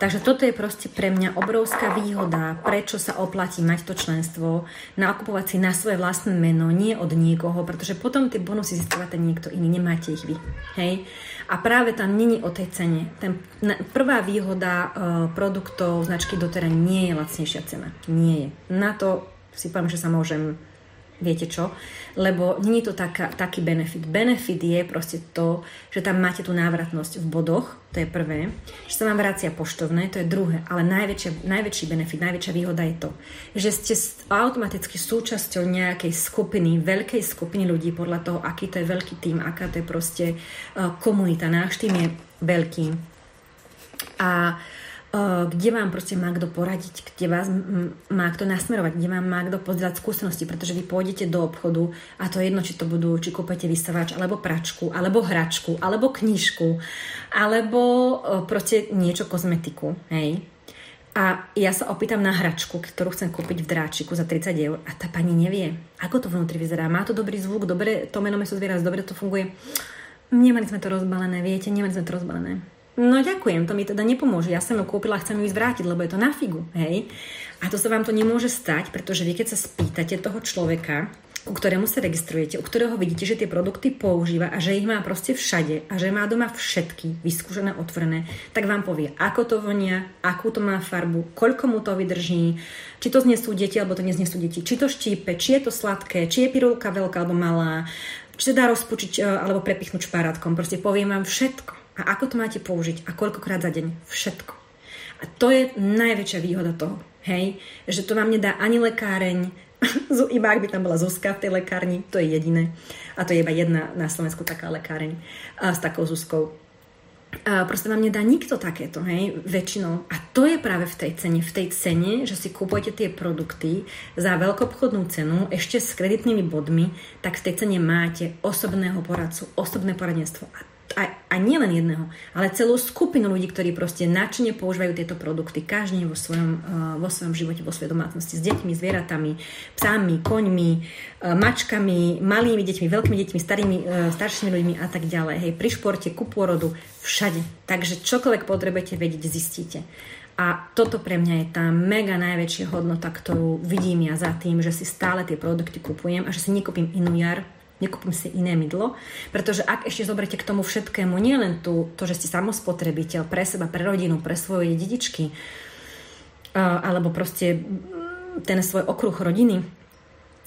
Takže toto je proste pre mňa obrovská výhoda, prečo sa oplatí mať to členstvo, nakupovať si na svoje vlastné meno, nie od niekoho, pretože potom tie bonusy získava ten niekto iný, nemáte ich vy. Hej? A práve tam není o tej cene. Ten, na, prvá výhoda uh, produktov značky doteraz nie je lacnejšia cena. Nie je. Na to si poviem, že sa môžem viete čo, lebo je to taká, taký benefit. Benefit je proste to, že tam máte tú návratnosť v bodoch, to je prvé, že sa vám vracia poštovné, to je druhé, ale najväčšia, najväčší benefit, najväčšia výhoda je to, že ste automaticky súčasťou nejakej skupiny, veľkej skupiny ľudí podľa toho, aký to je veľký tým, aká to je proste uh, komunita. Náš tým je veľký. A uh, kde vám proste má kto poradiť, kde vás má kto nasmerovať, kde vám má kto pozdieľať skúsenosti, pretože vy pôjdete do obchodu a to je jedno, či to budú, či kúpete vysavač, alebo pračku, alebo hračku, alebo knižku, alebo proste niečo kozmetiku, hej. A ja sa opýtam na hračku, ktorú chcem kúpiť v dráčiku za 30 eur a tá pani nevie, ako to vnútri vyzerá. Má to dobrý zvuk, dobre to meno sú zvierat, dobre to funguje. Nemali sme to rozbalené, viete, nemali sme to rozbalené No ďakujem, to mi teda nepomôže. Ja som ju kúpila a chcem ju zvrátiť, lebo je to na figu, hej. A to sa vám to nemôže stať, pretože vy keď sa spýtate toho človeka, ku ktorému sa registrujete, u ktorého vidíte, že tie produkty používa a že ich má proste všade a že má doma všetky vyskúšané, otvorené, tak vám povie, ako to vonia, akú to má farbu, koľko mu to vydrží, či to znesú deti, alebo to neznesú deti, či to štípe, či je to sladké, či je pirulka veľká alebo malá, či sa dá rozpučiť e, alebo prepichnúť špárátkom. Proste poviem vám všetko a ako to máte použiť a koľkokrát za deň. Všetko. A to je najväčšia výhoda toho. Hej? Že to vám nedá ani lekáreň, iba ak by tam bola Zuzka v tej lekárni, to je jediné. A to je iba jedna na Slovensku taká lekáreň a s takou Zuzkou. A proste vám nedá nikto takéto, hej, väčšinou. A to je práve v tej cene. V tej cene, že si kupujete tie produkty za veľkoobchodnú cenu, ešte s kreditnými bodmi, tak v tej cene máte osobného poradcu, osobné poradenstvo. A a, a nie len jedného, ale celú skupinu ľudí, ktorí proste načne používajú tieto produkty každý vo svojom, uh, vo svojom živote, vo svojej domácnosti s deťmi, zvieratami, psami, koňmi, uh, mačkami, malými deťmi, veľkými deťmi, starými, uh, staršími ľuďmi a tak ďalej. Hej, pri športe, ku pôrodu, všade. Takže čokoľvek potrebujete vedieť, zistíte. A toto pre mňa je tá mega najväčšia hodnota, ktorú vidím ja za tým, že si stále tie produkty kupujem a že si nekúpim inú jar, nekúpim si iné mydlo, pretože ak ešte zoberete k tomu všetkému, nie len tu, to, že ste samospotrebiteľ pre seba, pre rodinu, pre svoje dedičky, alebo proste ten svoj okruh rodiny,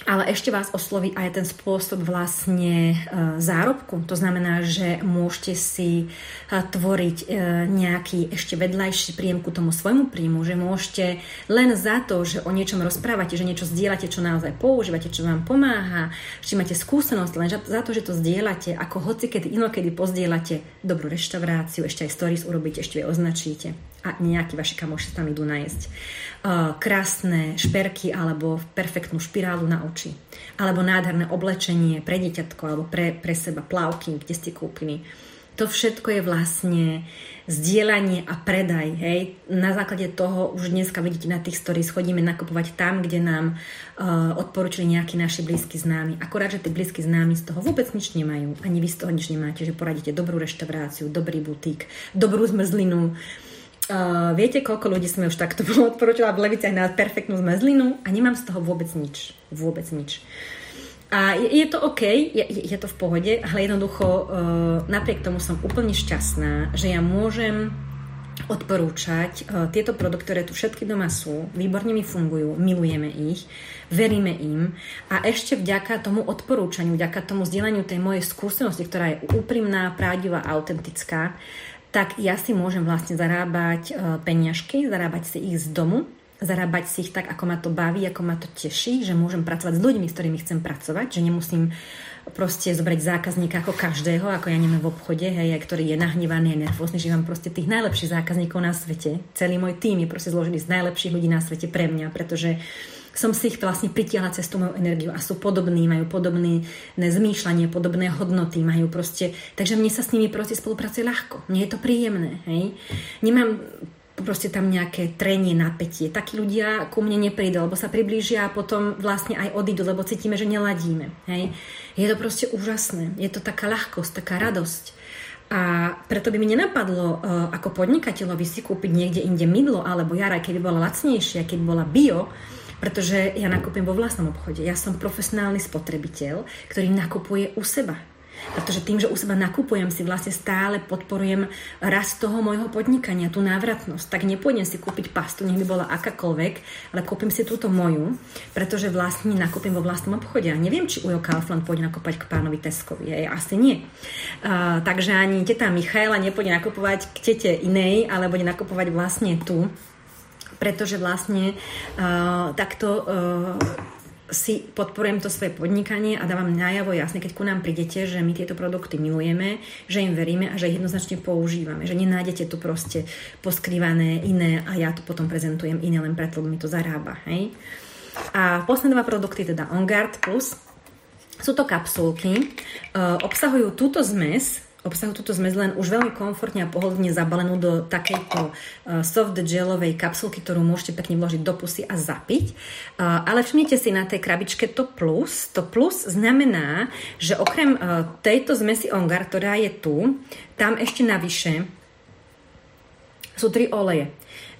ale ešte vás osloví aj ten spôsob vlastne e, zárobku. To znamená, že môžete si e, tvoriť e, nejaký ešte vedľajší príjem ku tomu svojmu príjmu, že môžete len za to, že o niečom rozprávate, že niečo zdieľate, čo naozaj používate, čo vám pomáha, že máte skúsenosť, len za to, že to zdieľate, ako hoci kedy inokedy pozdieľate dobrú reštauráciu, ešte aj stories urobíte, ešte aj označíte a nejakí vaši kamoši tam idú nájsť uh, krásne šperky alebo perfektnú špirálu na oči. Alebo nádherné oblečenie pre dieťatko alebo pre, pre seba, plavky, kde ste kúpili. To všetko je vlastne zdieľanie a predaj. Hej. Na základe toho už dneska vidíte na tých stories, chodíme nakupovať tam, kde nám uh, odporúčili nejakí naši blízki známi. Akorát, že tí blízki známi z toho vôbec nič nemajú. Ani vy z toho nič nemáte, že poradíte dobrú reštauráciu, dobrý butík, dobrú zmrzlinu, Uh, viete, koľko ľudí sme už takto odporúčala v Leviciach na perfektnú zmezlinu a nemám z toho vôbec nič. Vôbec nič. A je, je to OK, je, je to v pohode, ale jednoducho uh, napriek tomu som úplne šťastná, že ja môžem odporúčať uh, tieto produkty, ktoré tu všetky doma sú, výborne mi fungujú, milujeme ich, veríme im a ešte vďaka tomu odporúčaniu, vďaka tomu zdieľaniu tej mojej skúsenosti, ktorá je úprimná, pravdivá, autentická, tak ja si môžem vlastne zarábať e, peniažky, zarábať si ich z domu, zarábať si ich tak, ako ma to baví, ako ma to teší, že môžem pracovať s ľuďmi, s ktorými chcem pracovať, že nemusím proste zobrať zákazníka ako každého, ako ja neviem v obchode, hej, ktorý je nahnevaný a nervózny, že mám proste tých najlepších zákazníkov na svete. Celý môj tým je proste zložený z najlepších ľudí na svete pre mňa, pretože uh, som si ich vlastne pritiahla cez tú moju energiu a sú podobní, majú podobné zmýšľanie, podobné hodnoty, majú proste, takže mne sa s nimi proste spolupracuje ľahko. Mne je to príjemné, hej. Nemám proste tam nejaké trenie, napätie. Takí ľudia ku mne neprídu, lebo sa priblížia a potom vlastne aj odídu, lebo cítime, že neladíme. Hej. Je to proste úžasné. Je to taká ľahkosť, taká radosť. A preto by mi nenapadlo uh, ako podnikateľovi si kúpiť niekde inde mydlo alebo jara, keby bola lacnejšia, keď bola bio, pretože ja nakupujem vo vlastnom obchode. Ja som profesionálny spotrebiteľ, ktorý nakupuje u seba. Pretože tým, že u seba nakupujem, si vlastne stále podporujem rast toho môjho podnikania, tú návratnosť. Tak nepôjdem si kúpiť pastu, nech by bola akákoľvek, ale kúpim si túto moju, pretože vlastne nakúpim vo vlastnom obchode. A neviem, či Ujo Kaufland pôjde nakúpať k pánovi Teskovi. Aj, asi nie. Uh, takže ani teta Michaela nepôjde nakupovať k tete inej, ale bude nakupovať vlastne tu pretože vlastne uh, takto uh, si podporujem to svoje podnikanie a dávam najavo jasne, keď ku nám prídete, že my tieto produkty milujeme, že im veríme a že ich jednoznačne používame. Že nenájdete tu proste poskrývané iné a ja to potom prezentujem iné len preto, mi to zarába. Hej? A posledné dva produkty, teda On Guard Plus, sú to kapsulky, uh, obsahujú túto zmes, obsahujú túto zmes len už veľmi komfortne a pohodlne zabalenú do takejto uh, soft gelovej kapsulky, ktorú môžete pekne vložiť do pusy a zapiť. Uh, ale všimnite si na tej krabičke to plus. To plus znamená, že okrem uh, tejto zmesi Ongar, ktorá je tu, tam ešte navyše sú tri oleje.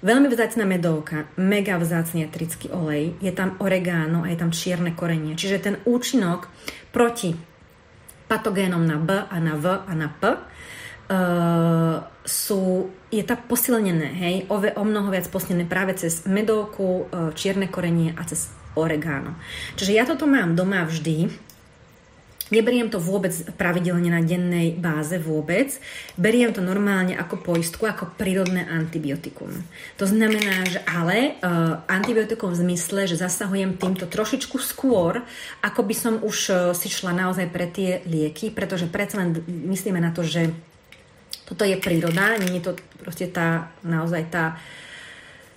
Veľmi vzácna medovka, mega vzácný atrický olej, je tam oregano a je tam čierne korenie. Čiže ten účinok proti patogénom na B a na V a na P, uh, sú, je tak posilnené, hej, o, o mnoho viac posilnené práve cez medovku, uh, čierne korenie a cez oregano. Čiže ja toto mám doma vždy, Neberiem to vôbec pravidelne na dennej báze vôbec. Beriem to normálne ako poistku, ako prírodné antibiotikum. To znamená, že ale uh, antibiotikum v zmysle, že zasahujem týmto trošičku skôr, ako by som už uh, si šla naozaj pre tie lieky, pretože predsa len myslíme na to, že toto je príroda, nie je to proste tá naozaj tá uh,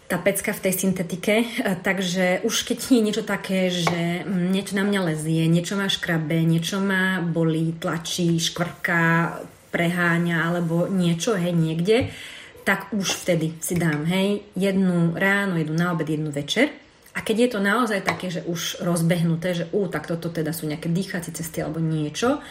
tá pecka v tej syntetike, e, takže už keď je niečo také, že niečo na mňa lezie, niečo ma škrabe, niečo ma bolí, tlačí, škvrká, preháňa alebo niečo, hej, niekde, tak už vtedy si dám, hej, jednu ráno, jednu na obed, jednu večer. A keď je to naozaj také, že už rozbehnuté, že ú, tak toto teda sú nejaké dýchacie cesty alebo niečo,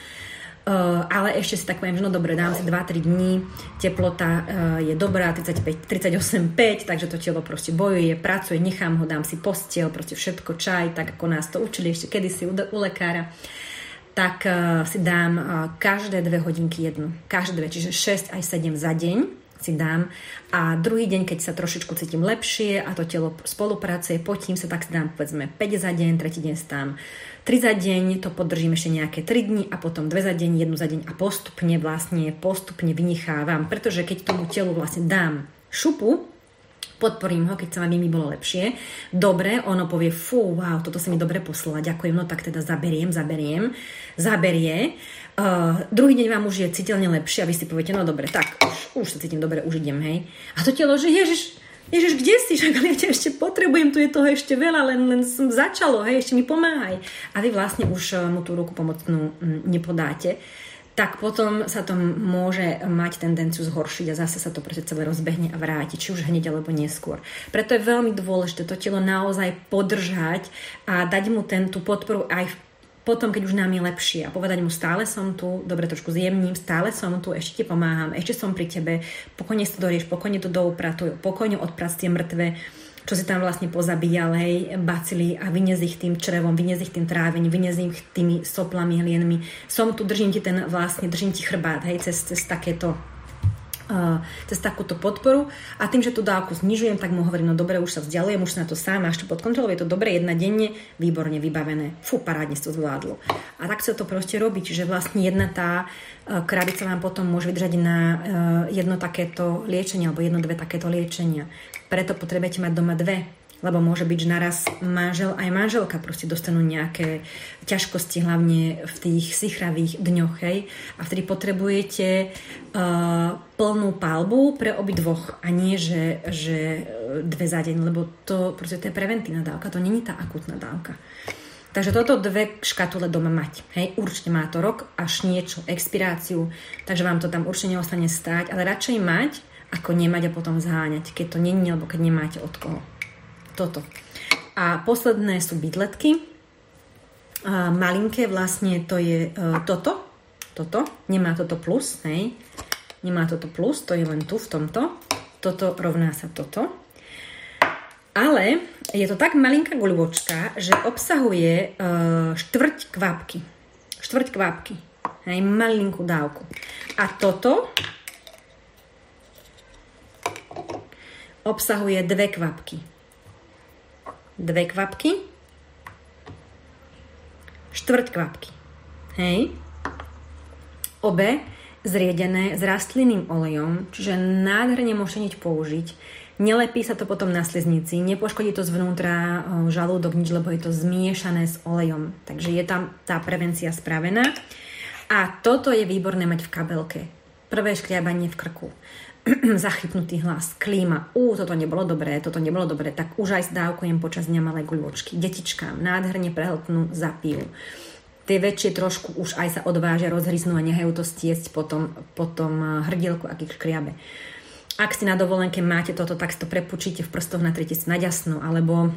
Uh, ale ešte si tak poviem, že no dobre, dám si 2-3 dní, teplota uh, je dobrá, 35, 38,5, takže to telo proste bojuje, pracuje, nechám ho, dám si postiel, proste všetko, čaj, tak ako nás to učili ešte kedysi u, u lekára tak uh, si dám každé dve hodinky jednu. Každé dve, čiže 6 aj 7 za deň si dám a druhý deň, keď sa trošičku cítim lepšie a to telo spolupracuje, potím sa, tak si dám povedzme 5 za deň, tretí deň si dám 3 za deň, to podržím ešte nejaké 3 dni a potom 2 za deň, 1 za deň a postupne vlastne, postupne vynichávam, pretože keď tomu telu vlastne dám šupu, podporím ho, keď sa vám mi bolo lepšie. Dobre, ono povie, fú, wow, toto sa mi dobre poslala, ďakujem, no tak teda zaberiem, zaberiem, zaberie. Uh, druhý deň vám už je citeľne lepšie a vy si poviete, no dobre, tak, už, už sa cítim dobre, už idem, hej. A to telo, že ježiš, Ježiš, kde si? Však ja ťa ešte potrebujem, tu je toho ešte veľa, len, len som začalo, hej, ešte mi pomáhaj. A vy vlastne už eh, mu tú ruku pomocnú mm, nepodáte tak potom sa to môže mať tendenciu zhoršiť a zase sa to proste celé rozbehne a vráti, či už hneď alebo neskôr. Preto je veľmi dôležité to telo naozaj podržať a dať mu ten, tú podporu aj v potom, keď už nám je lepšie a povedať mu stále som tu, dobre trošku zjemním, stále som tu, ešte ti pomáham, ešte som pri tebe, pokojne si to dorieš, pokojne to doupratuj, pokojne odprac tie mŕtve, čo si tam vlastne pozabíjal, hej, bacily a vyniez ich tým črevom, vyniez ich tým trávením, vyniez ich tými soplami, hlienmi. Som tu, držím ti ten vlastne, držím ti chrbát, hej, cez, cez takéto cez takúto podporu a tým, že tú dávku znižujem, tak mu hovorím, no dobre, už sa vzdialujem, už sa na to sám, máš to pod kontrolou, je to dobre, jedna denne, výborne vybavené, fú, parádne to zvládlo. A tak sa to proste robí, čiže vlastne jedna tá uh, krabica vám potom môže vydržať na uh, jedno takéto liečenie alebo jedno, dve takéto liečenia. Preto potrebujete mať doma dve, lebo môže byť, že naraz manžel aj manželka proste dostanú nejaké ťažkosti, hlavne v tých sichravých dňoch, hej, a vtedy potrebujete uh, plnú palbu pre obidvoch a nie, že, že dve za deň, lebo to proste to je preventívna dávka, to není tá akutná dávka. Takže toto dve škatule doma mať. Hej, určite má to rok až niečo, expiráciu, takže vám to tam určite neostane stáť, ale radšej mať, ako nemať a potom zháňať, keď to není, alebo keď nemáte od koho. Toto. A posledné sú bydletky. Malinké vlastne to je uh, toto. Toto. Nemá toto plus, hej. Nemá toto plus, to je len tu v tomto. Toto rovná sa toto. Ale je to tak malinká guľočka, že obsahuje uh, štvrť kvapky. Štvrť kvapky. Hej, malinkú dávku. A toto obsahuje dve kvapky. Dve kvapky, štvrť kvapky. Hej. Obe zriedené s rastlinným olejom, čiže nádherne môžete použiť. Nelepí sa to potom na sliznici, nepoškodí to zvnútra žalúdok nič, lebo je to zmiešané s olejom. Takže je tam tá prevencia spravená. A toto je výborné mať v kabelke. Prvé škriabanie v krku. zachypnutý hlas, klíma, ú, toto nebolo dobré, toto nebolo dobré, tak už aj zdávkujem počas dňa malé guľočky. Detičkám nádherne prehltnú, zapijú. Tie väčšie trošku už aj sa odvážia, rozhryznú a nehajú to stiesť potom, potom eh, hrdielku, aký škriabe. Ak si na dovolenke máte toto, tak si to prepučíte v prstoch, natriete si na ďasno, alebo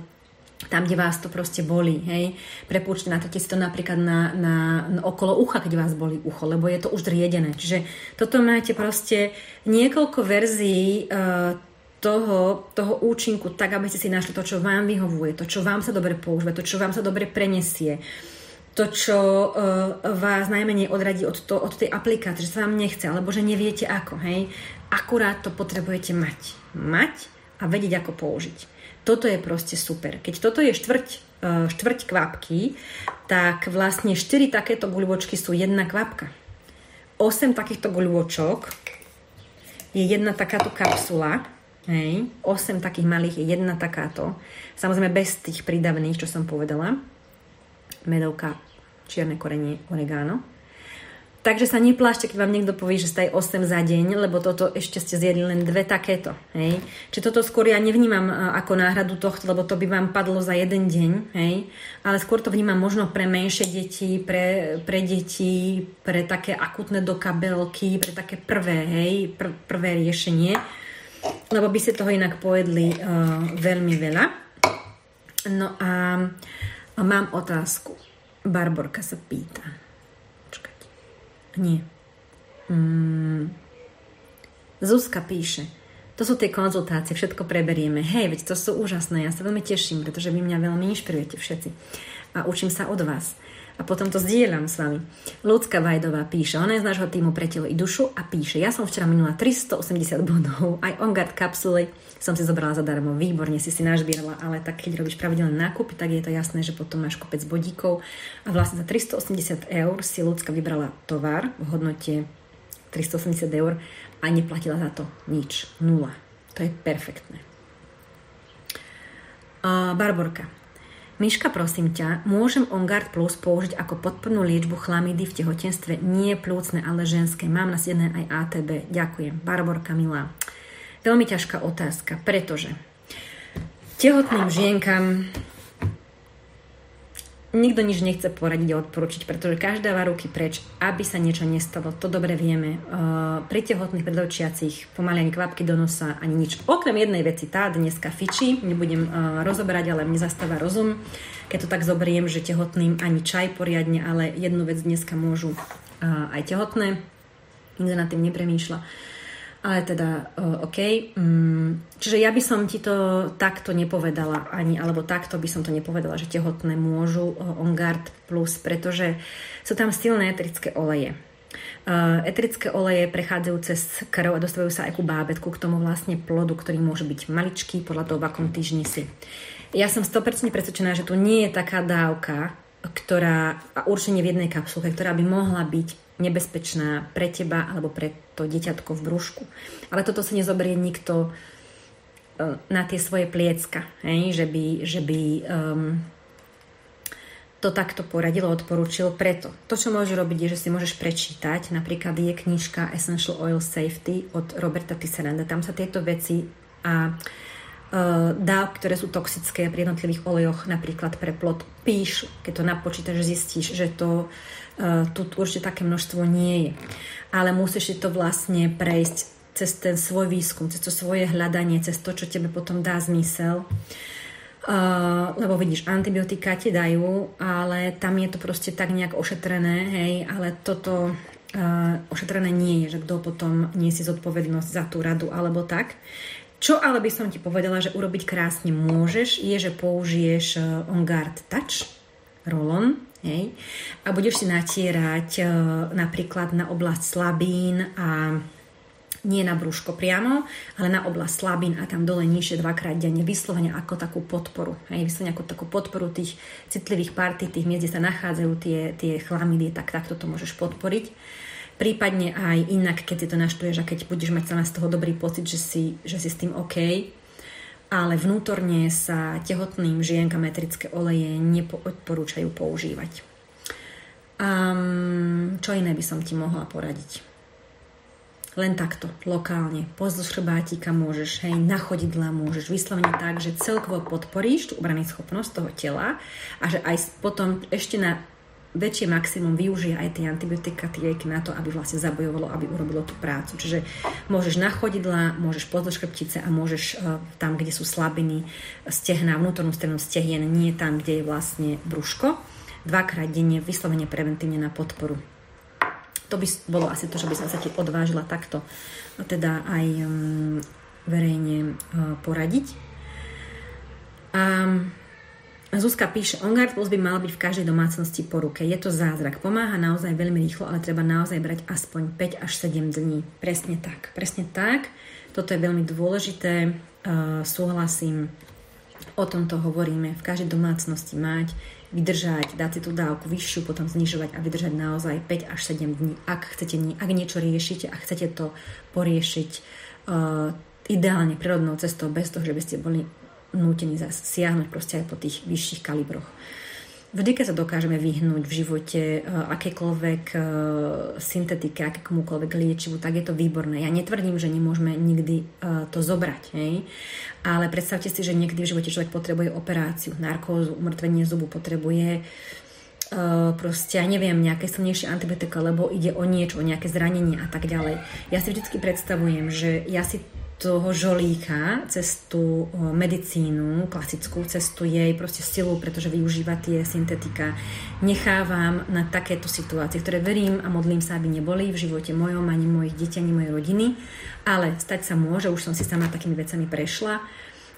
tam, kde vás to proste boli, hej. Prepúčte, natrite si to napríklad na, na, na okolo ucha, keď vás boli ucho, lebo je to už zriedené. Čiže toto máte proste niekoľko verzií uh, toho, toho účinku, tak aby ste si našli to, čo vám vyhovuje, to, čo vám sa dobre používa, to, čo vám sa dobre prenesie, to, čo uh, vás najmenej odradí od, to, od tej aplikácie, že sa vám nechce, alebo že neviete ako, hej. Akurát to potrebujete mať. Mať a vedieť, ako použiť. Toto je proste super. Keď toto je štvrť, e, štvrť kvapky, tak vlastne 4 takéto guľvočky sú jedna kvapka. 8 takýchto guľvočok je jedna takáto kapsula, hej, 8 takých malých je jedna takáto. Samozrejme bez tých prídavných, čo som povedala. Medovka, čierne korenie, oregano. Takže sa neplášte, keď vám niekto povie, že ste 8 za deň, lebo toto ešte ste zjedli len dve takéto. Hej? Čiže toto skôr ja nevnímam e, ako náhradu tohto, lebo to by vám padlo za jeden deň. Hej? Ale skôr to vnímam možno pre menšie deti, pre, pre deti, pre také akutné dokabelky, pre také prvé, hej? Pr- prvé riešenie. Lebo by ste toho inak pojedli uh, veľmi veľa. No a mám otázku. Barborka sa pýta nie. Mm. Zuzka píše, to sú tie konzultácie, všetko preberieme. Hej, veď to sú úžasné, ja sa veľmi teším, pretože vy mňa veľmi inšpirujete všetci. A učím sa od vás. a potom to zdieľam s vami. Ľudská Vajdová píše, ona je z nášho týmu pre telo i dušu a píše, ja som včera minula 380 bodov, aj OnGuard kapsuly som si zobrala zadarmo, výborne si si nažbierala, ale tak keď robíš pravidelné nákupy, tak je to jasné, že potom máš kopec bodíkov a vlastne za 380 eur si ľudská vybrala tovar v hodnote 380 eur a neplatila za to nič, nula. To je perfektné. Uh, Barborka. Miška, prosím ťa, môžem OnGuard Plus použiť ako podpornú liečbu chlamidy v tehotenstve? Nie plúcne, ale ženské. Mám na nasiedené aj ATB. Ďakujem. Barborka, milá. Veľmi ťažká otázka, pretože tehotným žienkam nikto nič nechce poradiť a odporučiť, pretože každá dáva ruky preč, aby sa niečo nestalo. To dobre vieme. Pri tehotných predovčiacich pomaly ani kvapky do nosa, ani nič. Okrem jednej veci, tá dneska fičí, nebudem rozoberať, ale mne zastáva rozum. Keď to tak zoberiem, že tehotným ani čaj poriadne, ale jednu vec dneska môžu aj tehotné. Nikto nad tým nepremýšľa. Ale teda, uh, OK. Um, čiže ja by som ti to takto nepovedala ani, alebo takto by som to nepovedala, že tehotné môžu uh, On Plus, pretože sú tam silné eterické oleje. Uh, eterické oleje prechádzajú cez krv a dostávajú sa aj ku bábetku, k tomu vlastne plodu, ktorý môže byť maličký podľa toho, v akom týždni si. Ja som 100% presvedčená, že tu nie je taká dávka, ktorá, a určite v jednej kapsulke, ktorá by mohla byť nebezpečná pre teba alebo pre to dieťatko v brúšku. Ale toto sa nezoberie nikto e, na tie svoje pliecka, hej? že by, že by um, to takto poradilo, odporúčil. Preto to, čo môžeš robiť, je, že si môžeš prečítať. Napríklad je knižka Essential Oil Safety od Roberta Tisseranda. Tam sa tieto veci a uh, dáv, ktoré sú toxické pri jednotlivých olejoch, napríklad pre plod, píš, keď to napočítaš, zistíš, že to tu určite také množstvo nie je. Ale musíš si to vlastne prejsť cez ten svoj výskum, cez to svoje hľadanie, cez to, čo tebe potom dá zmysel. Uh, lebo vidíš, antibiotika ti dajú, ale tam je to proste tak nejak ošetrené, hej, ale toto uh, ošetrené nie je, že kto potom niesie zodpovednosť za tú radu alebo tak. Čo ale by som ti povedala, že urobiť krásne môžeš, je, že použiješ On Guard Touch, rolon, Hej? A budeš si natierať e, napríklad na oblasť slabín a nie na brúško priamo, ale na oblasť slabín a tam dole nižšie dvakrát denne, vyslovene ako takú podporu. Hej, vyslovene ako takú podporu tých citlivých partí, tých miest, kde sa nachádzajú tie, tie chlamidy, tak takto to môžeš podporiť. Prípadne aj inak, keď si to naštuješ a keď budeš mať celé z toho dobrý pocit, že si, že si s tým OK, ale vnútorne sa tehotným žienkam metrické oleje neodporúčajú používať. Um, čo iné by som ti mohla poradiť? Len takto, lokálne, pozdĺž chrbátika môžeš, hej, na chodidla môžeš, vyslovene tak, že celkovo podporíš tú obrany schopnosť toho tela a že aj potom ešte na väčšie maximum využije aj tie antibiotika, tie lieky na to, aby vlastne zabojovalo, aby urobilo tú prácu. Čiže môžeš na chodidla, môžeš pozdĺž chrbtice a môžeš uh, tam, kde sú slabiny, stehna, vnútornú stranu stehien, nie tam, kde je vlastne brúško, dvakrát denne vyslovene preventívne na podporu. To by bolo asi to, že by som sa ti odvážila takto teda aj um, verejne uh, poradiť. Um, Zuzka píše, OnGuard Plus by mal byť v každej domácnosti po ruke. Je to zázrak. Pomáha naozaj veľmi rýchlo, ale treba naozaj brať aspoň 5 až 7 dní. Presne tak. Presne tak. Toto je veľmi dôležité. Uh, súhlasím. O tomto hovoríme. V každej domácnosti mať, vydržať, dať si tú dávku vyššiu, potom znižovať a vydržať naozaj 5 až 7 dní. Ak chcete, ak niečo riešite a chcete to poriešiť uh, ideálne prírodnou cestou, bez toho, že by ste boli nútení siahnuť proste aj po tých vyšších kalibroch. Vždy, keď sa dokážeme vyhnúť v živote uh, akékoľvek uh, syntetike, akékomukoľvek liečivu, tak je to výborné. Ja netvrdím, že nemôžeme nikdy uh, to zobrať, hej? ale predstavte si, že niekdy v živote človek potrebuje operáciu, narkózu, umrtvenie zubu, potrebuje proste, ja neviem, nejaké silnejšie antibiotika, lebo ide o niečo, o nejaké zranenie a tak ďalej. Ja si vždy predstavujem, že ja si toho žolíka cez tú medicínu, klasickú cestu jej proste stilu, pretože využíva tie syntetika, nechávam na takéto situácie, ktoré verím a modlím sa, aby neboli v živote mojom, ani mojich detí, ani mojej rodiny, ale stať sa môže, už som si sama takými vecami prešla,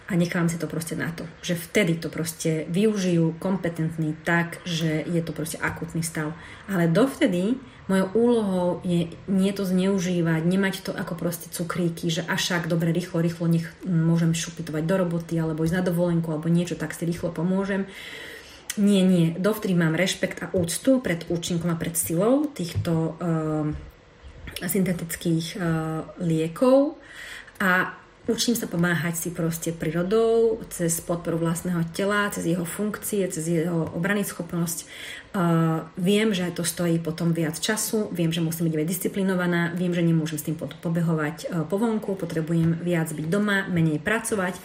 a nechávam si to proste na to. Že vtedy to proste využijú kompetentný tak, že je to proste akutný stav. Ale dovtedy mojou úlohou je nie to zneužívať, nemať to ako proste cukríky, že až však dobre, rýchlo, rýchlo nech môžem šupitovať do roboty alebo ísť na dovolenku alebo niečo, tak si rýchlo pomôžem. Nie, nie. Dovtedy mám rešpekt a úctu pred účinkom a pred silou týchto uh, syntetických uh, liekov a Učím sa pomáhať si proste prírodou, cez podporu vlastného tela, cez jeho funkcie, cez jeho obrany schopnosť. Uh, viem, že to stojí potom viac času, viem, že musím byť disciplinovaná, viem, že nemôžem s tým pobehovať uh, po vonku, potrebujem viac byť doma, menej pracovať.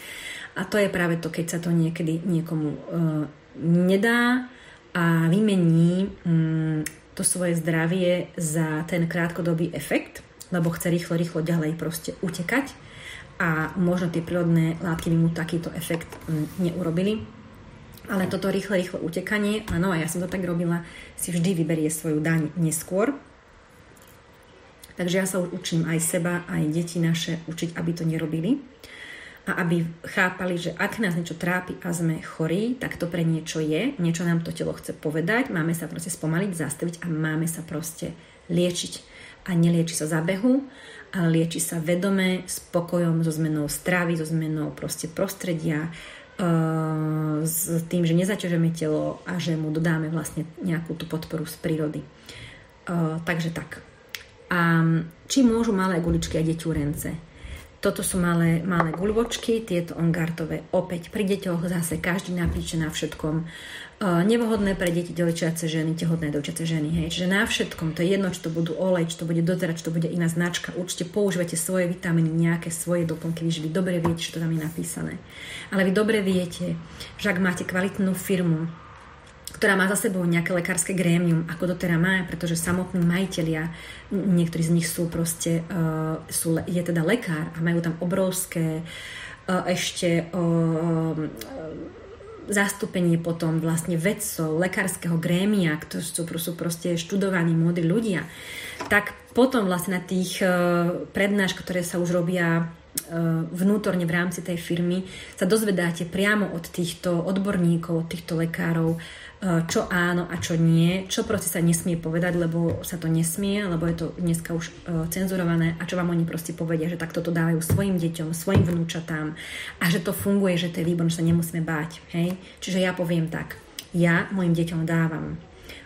A to je práve to, keď sa to niekedy niekomu uh, nedá a vymení um, to svoje zdravie za ten krátkodobý efekt, lebo chce rýchlo, rýchlo ďalej proste utekať a možno tie prírodné látky by mu takýto efekt mm, neurobili. Ale toto rýchle, rýchle utekanie, áno, a ja som to tak robila, si vždy vyberie svoju daň neskôr. Takže ja sa už učím aj seba, aj deti naše učiť, aby to nerobili. A aby chápali, že ak nás niečo trápi a sme chorí, tak to pre niečo je, niečo nám to telo chce povedať, máme sa proste spomaliť, zastaviť a máme sa proste liečiť. A nelieči sa za behu, ale lieči sa vedome, spokojom, so zmenou stravy, so zmenou proste prostredia, uh, s tým, že nezaťažeme telo a že mu dodáme vlastne nejakú tú podporu z prírody. Uh, takže tak. A či môžu malé guličky a deťurence? Toto sú malé, malé guľvočky, tieto ongartové opäť pri deťoch zase každý napíše na všetkom. Nevhodné pre deti dojčiace ženy, tehotné dojčiace ženy. Hej. Čiže na všetkom, to je jedno, či to budú olej, či to bude dozerať, či to bude iná značka. Určite používate svoje vitamíny, nejaké svoje doplnky, vy dobre viete, čo tam je napísané. Ale vy dobre viete, že ak máte kvalitnú firmu, ktorá má za sebou nejaké lekárske grémium, ako to teda má, pretože samotní majiteľia, niektorí z nich sú proste, uh, sú, je teda lekár a majú tam obrovské uh, ešte uh, zastúpenie potom vlastne vedcov, lekárskeho grémia, ktorí sú, sú proste študovaní múdri ľudia, tak potom vlastne na tých uh, prednáškach, ktoré sa už robia vnútorne v rámci tej firmy sa dozvedáte priamo od týchto odborníkov, od týchto lekárov, čo áno a čo nie, čo proste sa nesmie povedať, lebo sa to nesmie, lebo je to dneska už uh, cenzurované a čo vám oni proste povedia, že takto to dávajú svojim deťom, svojim vnúčatám a že to funguje, že to je výborné, že sa nemusíme báť. Hej? Čiže ja poviem tak, ja mojim deťom dávam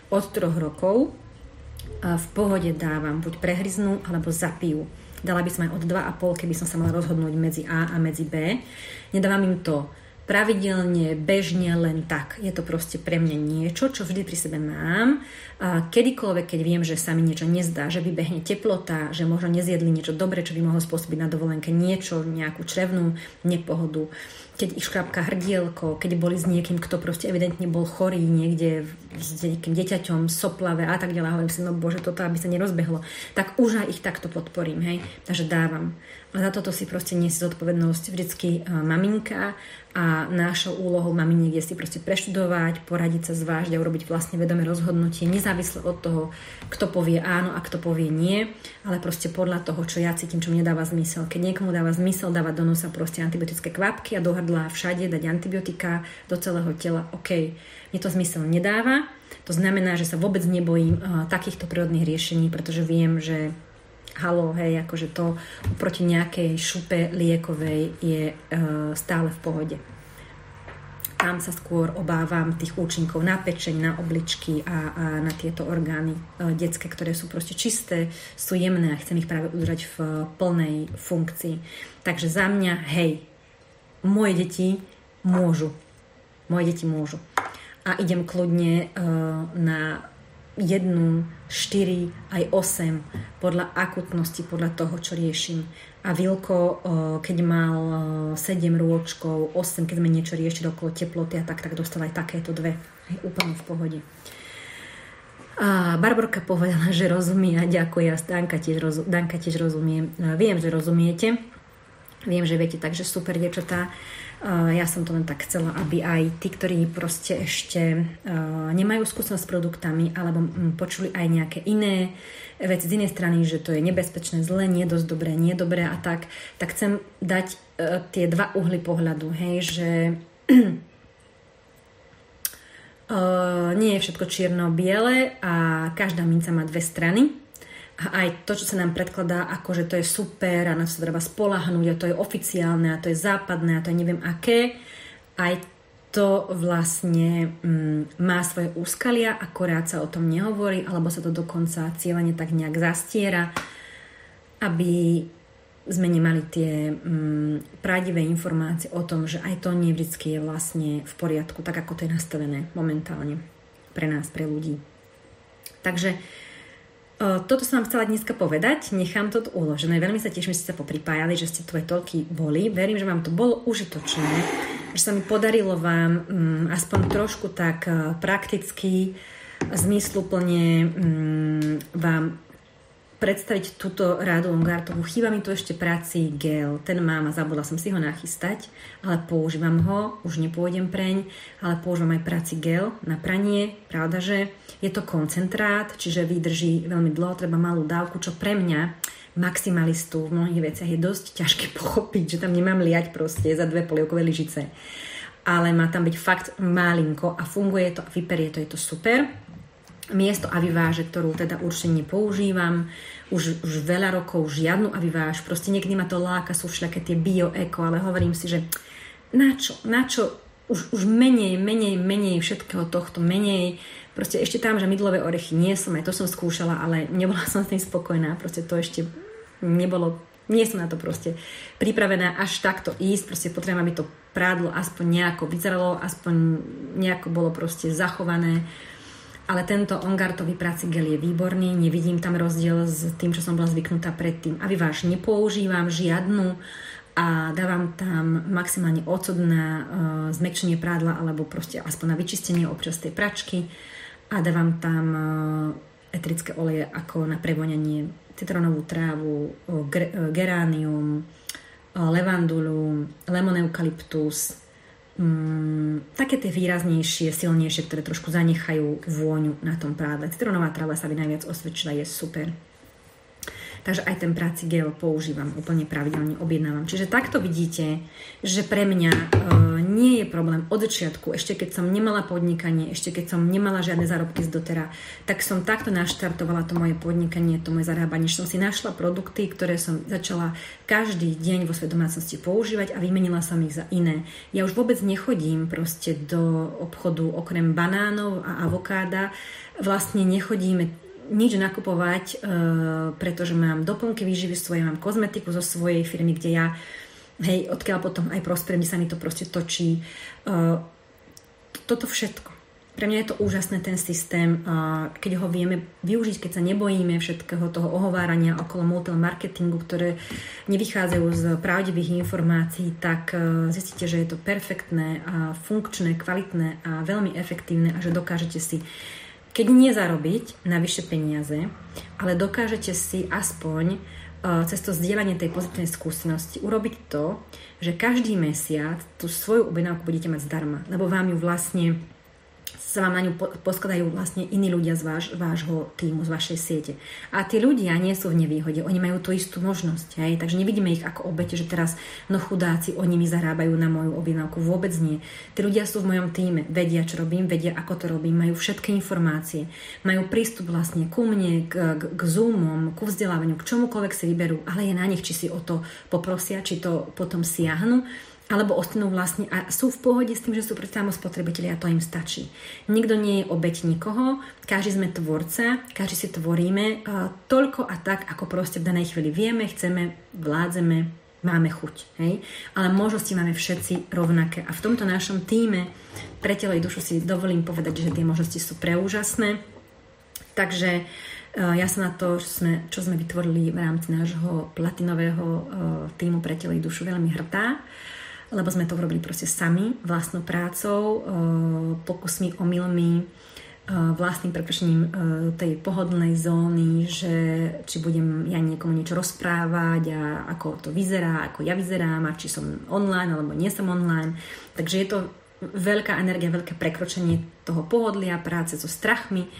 od troch rokov uh, v pohode dávam, buď prehryznú alebo zapijú. Dala by som aj od 2,5, keby som sa mala rozhodnúť medzi A a medzi B. Nedávam im to pravidelne, bežne, len tak. Je to proste pre mňa niečo, čo vždy pri sebe mám. Kedykoľvek, keď viem, že sa mi niečo nezdá, že vybehne teplota, že možno nezjedli niečo dobre, čo by mohlo spôsobiť na dovolenke niečo, nejakú črevnú nepohodu, keď ich škrapka hrdielko, keď boli s niekým, kto proste evidentne bol chorý niekde s nejakým deťaťom, soplave a tak ďalej, hovorím si, no bože, toto aby sa nerozbehlo, tak už aj ich takto podporím, hej, takže dávam. A za toto si proste nesie zodpovednosť vždycky maminka a našou úlohou maminiek je si proste preštudovať, poradiť sa, zvážiť a urobiť vlastne vedomé rozhodnutie, nezávisle od toho, kto povie áno a kto povie nie, ale proste podľa toho, čo ja cítim, čo mne dáva zmysel. Keď niekomu dáva zmysel dávať do nosa proste antibiotické kvapky a do hrdla všade dať antibiotika do celého tela, OK, mne to zmysel nedáva, to znamená, že sa vôbec nebojím uh, takýchto prírodných riešení, pretože viem, že halo, hej, akože to proti nejakej šupe liekovej je e, stále v pohode. Tam sa skôr obávam tých účinkov na pečeň, na obličky a, a na tieto orgány e, detské, ktoré sú proste čisté, sú jemné a chcem ich práve udržať v plnej funkcii. Takže za mňa, hej, moje deti môžu. Moje deti môžu. A idem kľudne e, na jednu, štyri, aj osem, podľa akutnosti, podľa toho, čo riešim. A Vilko, keď mal 7 rôčkov, 8, keď sme niečo riešili okolo teploty a tak, tak dostal aj takéto dve. Hej, úplne v pohode. A Barborka povedala, že rozumie a ďakuje a Danka tiež, rozu, Danka tiež rozumie. A viem, že rozumiete. Viem, že viete, takže super, dievčatá. Ja som to len tak chcela, aby aj tí, ktorí proste ešte nemajú skúsenosť s produktami alebo počuli aj nejaké iné veci z inej strany, že to je nebezpečné, zlé, nie dosť dobré, nie dobré a tak, tak chcem dať tie dva uhly pohľadu, hej, že nie je všetko čierno-biele a každá minca má dve strany a aj to, čo sa nám predkladá, ako že to je super a na to sa treba spolahnúť a to je oficiálne a to je západné a to je neviem aké, aj to vlastne mm, má svoje úskalia, akorát sa o tom nehovorí, alebo sa to dokonca cieľene tak nejak zastiera, aby sme nemali tie mm, pravdivé informácie o tom, že aj to nie vždy je vlastne v poriadku, tak ako to je nastavené momentálne pre nás, pre ľudí. Takže toto som vám chcela dneska povedať, nechám to uložené. Veľmi sa teším, že ste sa popripájali, že ste tu aj toľky boli. Verím, že vám to bolo užitočné, že sa mi podarilo vám um, aspoň trošku tak uh, prakticky, zmysluplne um, vám predstaviť túto rádu Ongartovú. Chýba mi tu ešte práci gel. Ten mám a zabudla som si ho nachystať, ale používam ho, už nepôjdem preň, ale používam aj práci gel na pranie. Pravda, že je to koncentrát, čiže vydrží veľmi dlho, treba malú dávku, čo pre mňa maximalistu v mnohých veciach je dosť ťažké pochopiť, že tam nemám liať proste za dve polievkové lyžice. Ale má tam byť fakt malinko a funguje to a vyperie to, je to super miesto aviváže, ktorú teda určite nepoužívam, už, už veľa rokov žiadnu aviváž, proste niekedy ma to láka, sú všaké tie bio, eko, ale hovorím si, že na čo, na čo, už, už menej, menej, menej všetkého tohto, menej, proste ešte tam, že mydlové orechy nie som, aj to som skúšala, ale nebola som s tým spokojná, proste to ešte nebolo, nie som na to proste pripravená až takto ísť, proste potrebujem, aby to prádlo aspoň nejako vyzeralo, aspoň nejako bolo proste zachované, ale tento ongartový práci gel je výborný, nevidím tam rozdiel s tým, čo som bola zvyknutá predtým. A váš nepoužívam žiadnu a dávam tam maximálne ocot na uh, zmekčenie prádla alebo proste aspoň na vyčistenie občas tej pračky a dávam tam uh, etrické oleje ako na prevoňanie citronovú trávu, uh, geránium, uh, levandulu, lemon eukalyptus, mm, také tie výraznejšie, silnejšie, ktoré trošku zanechajú vôňu na tom prádle. Citronová tráva sa by najviac osvedčila, je super. Takže aj ten práci gel používam úplne pravidelne, objednávam. Čiže takto vidíte, že pre mňa e, nie je problém od začiatku, ešte keď som nemala podnikanie, ešte keď som nemala žiadne zárobky z dotera, tak som takto naštartovala to moje podnikanie, to moje zarábanie, že som si našla produkty, ktoré som začala každý deň vo svojej domácnosti používať a vymenila som ich za iné. Ja už vôbec nechodím proste do obchodu okrem banánov a avokáda, vlastne nechodíme nič nakupovať, e, pretože mám doplnky výživy svoje, mám kozmetiku zo svojej firmy, kde ja, hej, odkiaľ potom aj prosperujem, sa mi to proste točí. E, toto všetko. Pre mňa je to úžasné ten systém, keď ho vieme využiť, keď sa nebojíme všetkého toho ohovárania okolo multiple marketingu, ktoré nevychádzajú z pravdivých informácií, tak e, zistíte, že je to perfektné, funkčné, kvalitné a veľmi efektívne a že dokážete si keď nie zarobiť na vyššie peniaze, ale dokážete si aspoň uh, cez to zdieľanie tej pozitívnej skúsenosti urobiť to, že každý mesiac tú svoju objednávku budete mať zdarma, lebo vám ju vlastne sa vám na ňu poskladajú vlastne iní ľudia z váš, vášho týmu, z vašej siete. A tí ľudia nie sú v nevýhode, oni majú tú istú možnosť, hej? takže nevidíme ich ako obete, že teraz no chudáci, oni mi zarábajú na moju objednávku, vôbec nie. Tí ľudia sú v mojom týme, vedia, čo robím, vedia, ako to robím, majú všetky informácie, majú prístup vlastne ku mne, k, k, k Zoomom, ku vzdelávaniu, k čomukoľvek si vyberú, ale je na nich, či si o to poprosia, či to potom siahnu alebo ostanú vlastne a sú v pohode s tým, že sú predsa spotrebiteľi a to im stačí. Nikto nie je obeť nikoho, každý sme tvorca, každý si tvoríme uh, toľko a tak, ako proste v danej chvíli vieme, chceme, vládzeme, máme chuť. Hej? Ale možnosti máme všetci rovnaké. A v tomto našom týme pre telo i dušu si dovolím povedať, že tie možnosti sú preúžasné. Takže uh, ja sa na to, čo sme, čo sme vytvorili v rámci nášho platinového uh, týmu pre telo i dušu veľmi hrdá lebo sme to robili proste sami, vlastnou prácou, pokusmi, omylmi, vlastným prekročením tej pohodlnej zóny, že či budem ja niekomu niečo rozprávať a ako to vyzerá, ako ja vyzerám a či som online alebo nie som online. Takže je to veľká energia, veľké prekročenie toho pohodlia, práce so strachmi,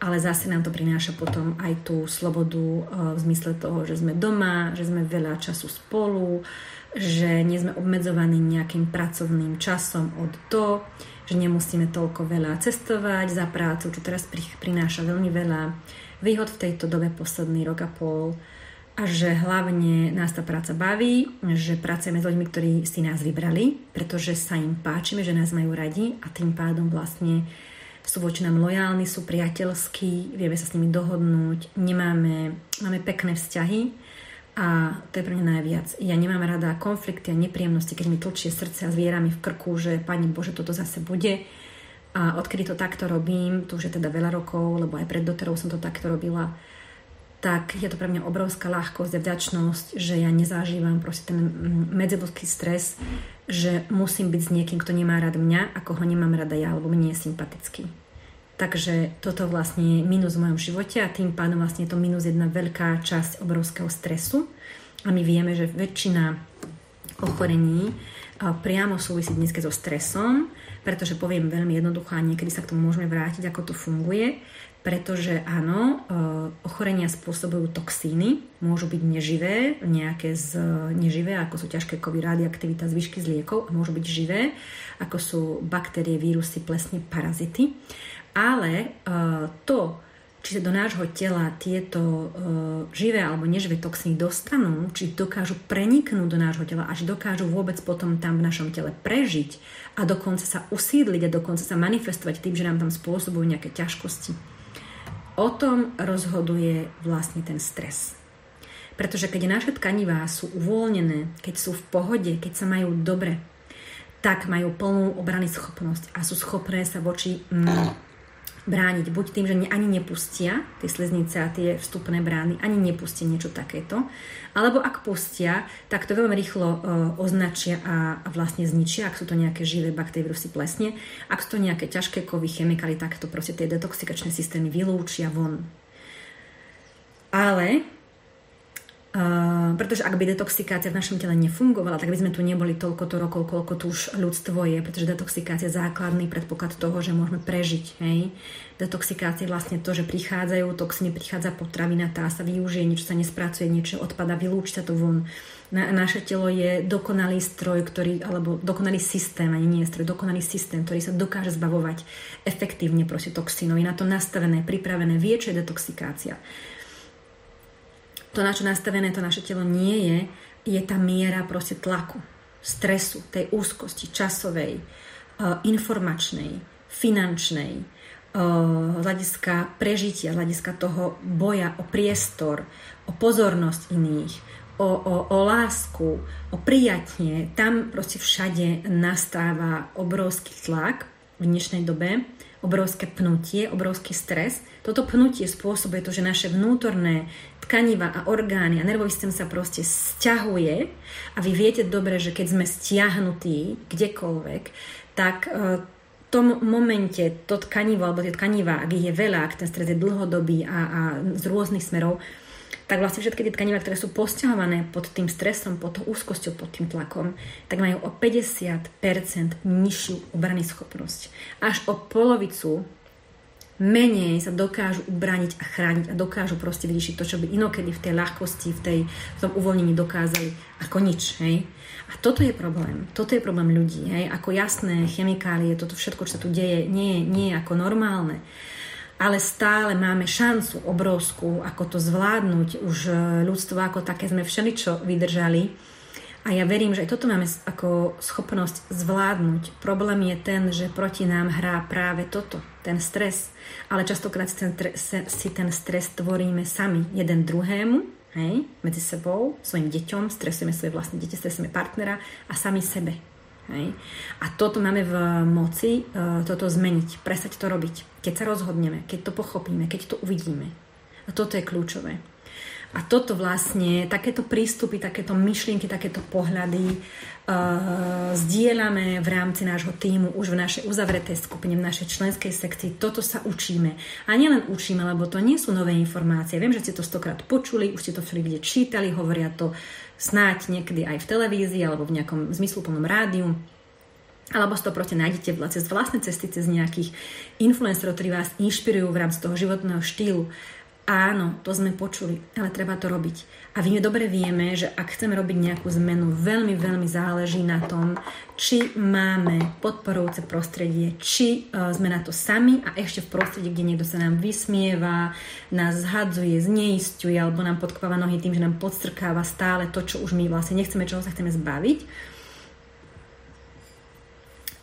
ale zase nám to prináša potom aj tú slobodu v zmysle toho, že sme doma, že sme veľa času spolu, že nie sme obmedzovaní nejakým pracovným časom od to, že nemusíme toľko veľa cestovať za prácu, čo teraz prináša veľmi veľa výhod v tejto dobe posledný rok a pol. A že hlavne nás tá práca baví, že pracujeme s ľuďmi, ktorí si nás vybrali, pretože sa im páčime, že nás majú radi a tým pádom vlastne sú voči nám lojálni, sú priateľskí, vieme sa s nimi dohodnúť, nemáme, máme pekné vzťahy a to je pre mňa najviac. Ja nemám rada konflikty a nepríjemnosti, keď mi tlčie srdce a zviera mi v krku, že Pani Bože, toto zase bude. A odkedy to takto robím, to už je teda veľa rokov, lebo aj pred doterou som to takto robila, tak je to pre mňa obrovská ľahkosť a vďačnosť, že ja nezažívam proste ten medziludský stres, že musím byť s niekým, kto nemá rád mňa, ako ho nemám rada ja, alebo mne je sympatický. Takže toto vlastne je minus v mojom živote a tým pádom vlastne je to minus jedna veľká časť obrovského stresu. A my vieme, že väčšina ochorení priamo súvisí dnes so stresom, pretože poviem veľmi jednoducho a niekedy sa k tomu môžeme vrátiť, ako to funguje, pretože áno, ochorenia spôsobujú toxíny, môžu byť neživé, nejaké z neživé, ako sú ťažké kovy, radioaktivita, zvyšky z liekov a môžu byť živé, ako sú baktérie, vírusy, plesne, parazity. Ale uh, to, či sa do nášho tela tieto uh, živé alebo neživé toxíny dostanú, či dokážu preniknúť do nášho tela, až dokážu vôbec potom tam v našom tele prežiť a dokonca sa usídliť a dokonca sa manifestovať tým, že nám tam spôsobujú nejaké ťažkosti. O tom rozhoduje vlastne ten stres. Pretože keď naše tkanivá sú uvoľnené, keď sú v pohode, keď sa majú dobre, tak majú plnú obrany schopnosť a sú schopné sa voči mm, brániť. Buď tým, že ani nepustia tie sleznice a tie vstupné brány, ani nepustia niečo takéto. Alebo ak pustia, tak to veľmi rýchlo uh, označia a, vlastne zničia, ak sú to nejaké živé baktérie, vírusy, plesne. Ak sú to nejaké ťažké kovy, chemikály, tak to proste tie detoxikačné systémy vylúčia von. Ale Uh, pretože ak by detoxikácia v našom tele nefungovala, tak by sme tu neboli toľko to rokov, koľko tu už ľudstvo je, pretože detoxikácia je základný predpoklad toho, že môžeme prežiť. Hej? Detoxikácia je vlastne to, že prichádzajú toxiny, prichádza potravina, tá sa využije, niečo sa nespracuje, niečo odpada, vylúči sa to von. Na, naše telo je dokonalý stroj, ktorý, alebo dokonalý systém, ani nie stroj, dokonalý systém, ktorý sa dokáže zbavovať efektívne proste toxínov. Je na to nastavené, pripravené, vie, čo je detoxikácia to, na čo nastavené to naše telo nie je, je tá miera proste tlaku, stresu, tej úzkosti časovej, uh, informačnej, finančnej, uh, hľadiska prežitia, hľadiska toho boja o priestor, o pozornosť iných, o, o, o lásku, o prijatie. Tam proste všade nastáva obrovský tlak v dnešnej dobe, obrovské pnutie, obrovský stres. Toto pnutie spôsobuje to, že naše vnútorné tkaniva a orgány a nervový systém sa proste stiahuje a vy viete dobre, že keď sme stiahnutí kdekoľvek, tak e, v tom momente to tkanivo alebo tie tkaniva, ak ich je veľa, ak ten stres je dlhodobý a, a z rôznych smerov, tak vlastne všetky tie tkaniva, ktoré sú posťahované pod tým stresom, pod tou úzkosťou, pod tým tlakom, tak majú o 50% nižšiu obrany schopnosť. Až o polovicu menej sa dokážu ubraniť a chrániť a dokážu proste vyriešiť to, čo by inokedy v tej ľahkosti, v, tej, v tom uvoľnení dokázali ako nič. Hej? A toto je problém. Toto je problém ľudí. Hej? Ako jasné chemikálie, toto všetko, čo sa tu deje, nie, nie je ako normálne. Ale stále máme šancu obrovskú, ako to zvládnuť. Už e, ľudstvo ako také sme všeličo vydržali a ja verím, že aj toto máme ako schopnosť zvládnuť. Problém je ten, že proti nám hrá práve toto, ten stres. Ale častokrát si ten, stres tvoríme sami, jeden druhému, hej, medzi sebou, svojim deťom, stresujeme svoje vlastné deti, stresujeme partnera a sami sebe. Hej. A toto máme v moci, uh, toto zmeniť, presať to robiť. Keď sa rozhodneme, keď to pochopíme, keď to uvidíme. A toto je kľúčové. A toto vlastne, takéto prístupy, takéto myšlienky, takéto pohľady uh, zdieľame v rámci nášho týmu už v našej uzavretej skupine, v našej členskej sekcii. Toto sa učíme. A nielen učíme, lebo to nie sú nové informácie. Viem, že ste to stokrát počuli, už ste to všeli kde čítali, hovoria to snáď niekedy aj v televízii alebo v nejakom zmysluplnom rádiu alebo to proste nájdete cez vlastné cesty, cez nejakých influencerov, ktorí vás inšpirujú v rámci toho životného štýlu. Áno, to sme počuli, ale treba to robiť. A my dobre vieme, že ak chceme robiť nejakú zmenu, veľmi, veľmi záleží na tom, či máme podporujúce prostredie, či uh, sme na to sami a ešte v prostredí, kde niekto sa nám vysmieva, nás zhadzuje, zneistuje alebo nám podkopáva nohy tým, že nám podstrkáva stále to, čo už my vlastne nechceme, čoho sa chceme zbaviť.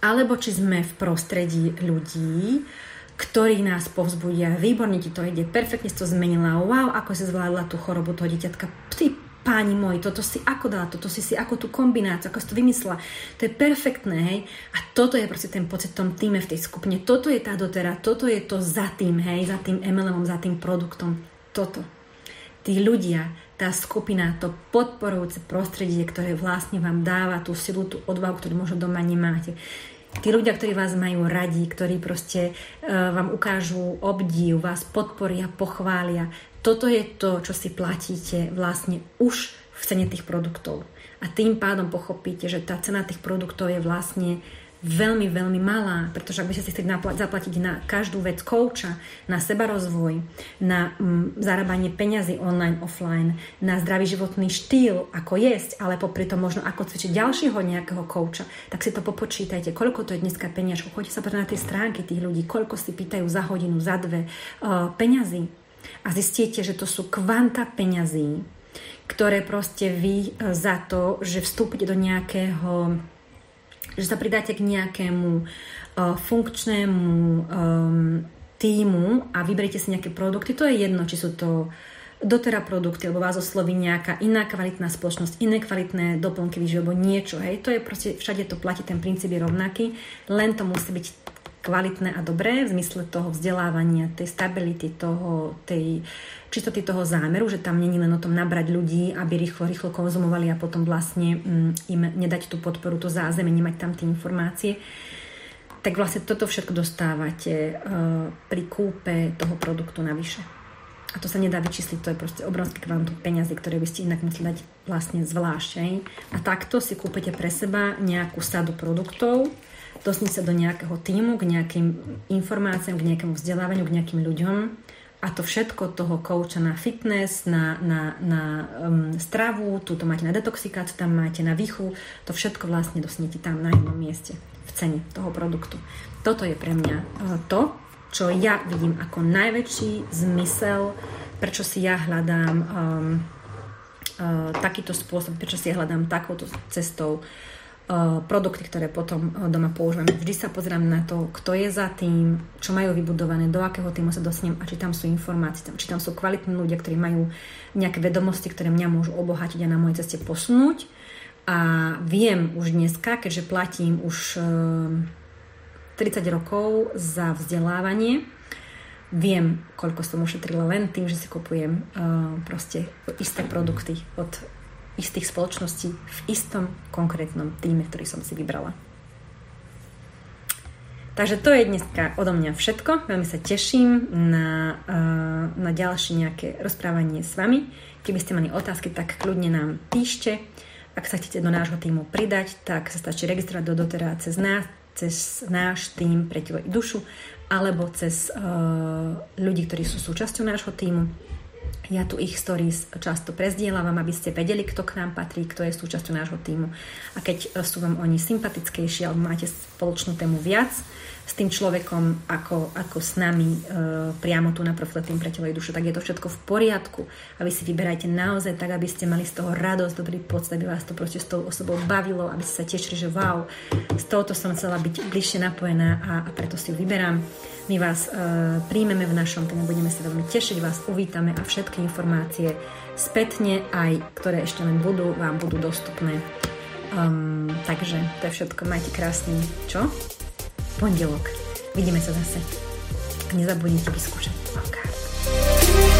Alebo či sme v prostredí ľudí, ktorí nás povzbudia. Výborne ti to ide, perfektne si to zmenila, wow, ako si zvládla tú chorobu toho dieťatka. Ty, páni moji, toto si ako dala, toto si si ako tú kombináciu, ako si to vymyslela. To je perfektné, hej. A toto je proste ten pocit v tom týme, v tej skupine. Toto je tá dotera, toto je to za tým, hej, za tým MLM, za tým produktom. Toto. Tí ľudia, tá skupina, to podporujúce prostredie, ktoré vlastne vám dáva tú silu, tú odvahu, ktorú možno doma nemáte tí ľudia, ktorí vás majú radi, ktorí proste uh, vám ukážu obdiv, vás podporia, pochvália. Toto je to, čo si platíte vlastne už v cene tých produktov. A tým pádom pochopíte, že tá cena tých produktov je vlastne veľmi, veľmi malá, pretože ak by ste si chceli zaplatiť na každú vec kouča, na seba rozvoj, na mm, zarábanie peňazí online, offline, na zdravý životný štýl, ako jesť, ale popri tom možno ako cvičiť ďalšieho nejakého kouča, tak si to popočítajte, koľko to je dneska peniažku. Choďte sa na tie stránky tých ľudí, koľko si pýtajú za hodinu, za dve uh, peňazí a zistíte, že to sú kvanta peňazí, ktoré proste vy uh, za to, že vstúpite do nejakého že sa pridáte k nejakému uh, funkčnému um, týmu a vyberiete si nejaké produkty, to je jedno, či sú to dotera produkty, alebo vás osloví nejaká iná kvalitná spoločnosť, iné kvalitné doplnky výživy, alebo niečo, hej, to je proste, všade to platí, ten princíp je rovnaký, len to musí byť kvalitné a dobré v zmysle toho vzdelávania, tej stability, toho, tej čistoty toho zámeru, že tam není len o tom nabrať ľudí, aby rýchlo, rýchlo konzumovali a potom vlastne mm, im nedať tú podporu, to zázemie, nemať tam tie informácie. Tak vlastne toto všetko dostávate uh, pri kúpe toho produktu navyše. A to sa nedá vyčísliť, to je proste obrovský kvantum peňazí, ktoré by ste inak museli dať vlastne zvlášť. A takto si kúpete pre seba nejakú sadu produktov, dostať sa do nejakého týmu, k nejakým informáciám, k nejakému vzdelávaniu, k nejakým ľuďom a to všetko toho kouča na fitness, na, na, na um, stravu, tu to máte na detoxikáciu, tam máte na výchu, to všetko vlastne dostanete tam na jednom mieste v cene toho produktu. Toto je pre mňa uh, to, čo ja vidím ako najväčší zmysel, prečo si ja hľadám um, uh, takýto spôsob, prečo si ja hľadám takouto cestou Eh, produkty, ktoré potom eh, doma používam. Vždy sa pozerám na to, kto je za tým, čo majú vybudované, do akého týmu sa dostanem a či tam sú informácie, či tam sú kvalitní ľudia, ktorí majú nejaké vedomosti, ktoré mňa môžu obohatiť a na mojej ceste posunúť. A viem už dneska, keďže platím už 30 eh, rokov za vzdelávanie, viem, koľko som ušetrila len tým, že si kupujem proste isté produkty od istých spoločností v istom konkrétnom týme, ktorý som si vybrala. Takže to je dneska odo mňa všetko. Veľmi sa teším na, eh, na ďalšie nejaké rozprávanie s vami. Keby ste mali otázky, tak kľudne nám píšte. Ak sa chcete do nášho týmu pridať, tak sa stačí registrovať do dotera cez nás, cez náš tým pre telo i dušu, alebo cez uh, ľudí, ktorí sú súčasťou nášho týmu ja tu ich stories často prezdielam, aby ste vedeli, kto k nám patrí, kto je súčasťou nášho týmu. A keď sú vám oni sympatickejší alebo máte spoločnú tému viac, s tým človekom ako, ako s nami e, priamo tu na profile tým pre telo dušu, tak je to všetko v poriadku a vy si vyberajte naozaj tak, aby ste mali z toho radosť, dobrý pocit, aby vás to proste s tou osobou bavilo, aby ste sa tešili, že wow, z tohoto som chcela byť bližšie napojená a, a preto si ju vyberám. My vás e, príjmeme v našom týme, budeme sa veľmi tešiť, vás uvítame a všetky informácie spätne aj, ktoré ešte len budú, vám budú dostupné. Um, takže to je všetko. Majte krásny, čo? pondelok. Vidíme sa zase. A nezabudnite vyskúšať avokát.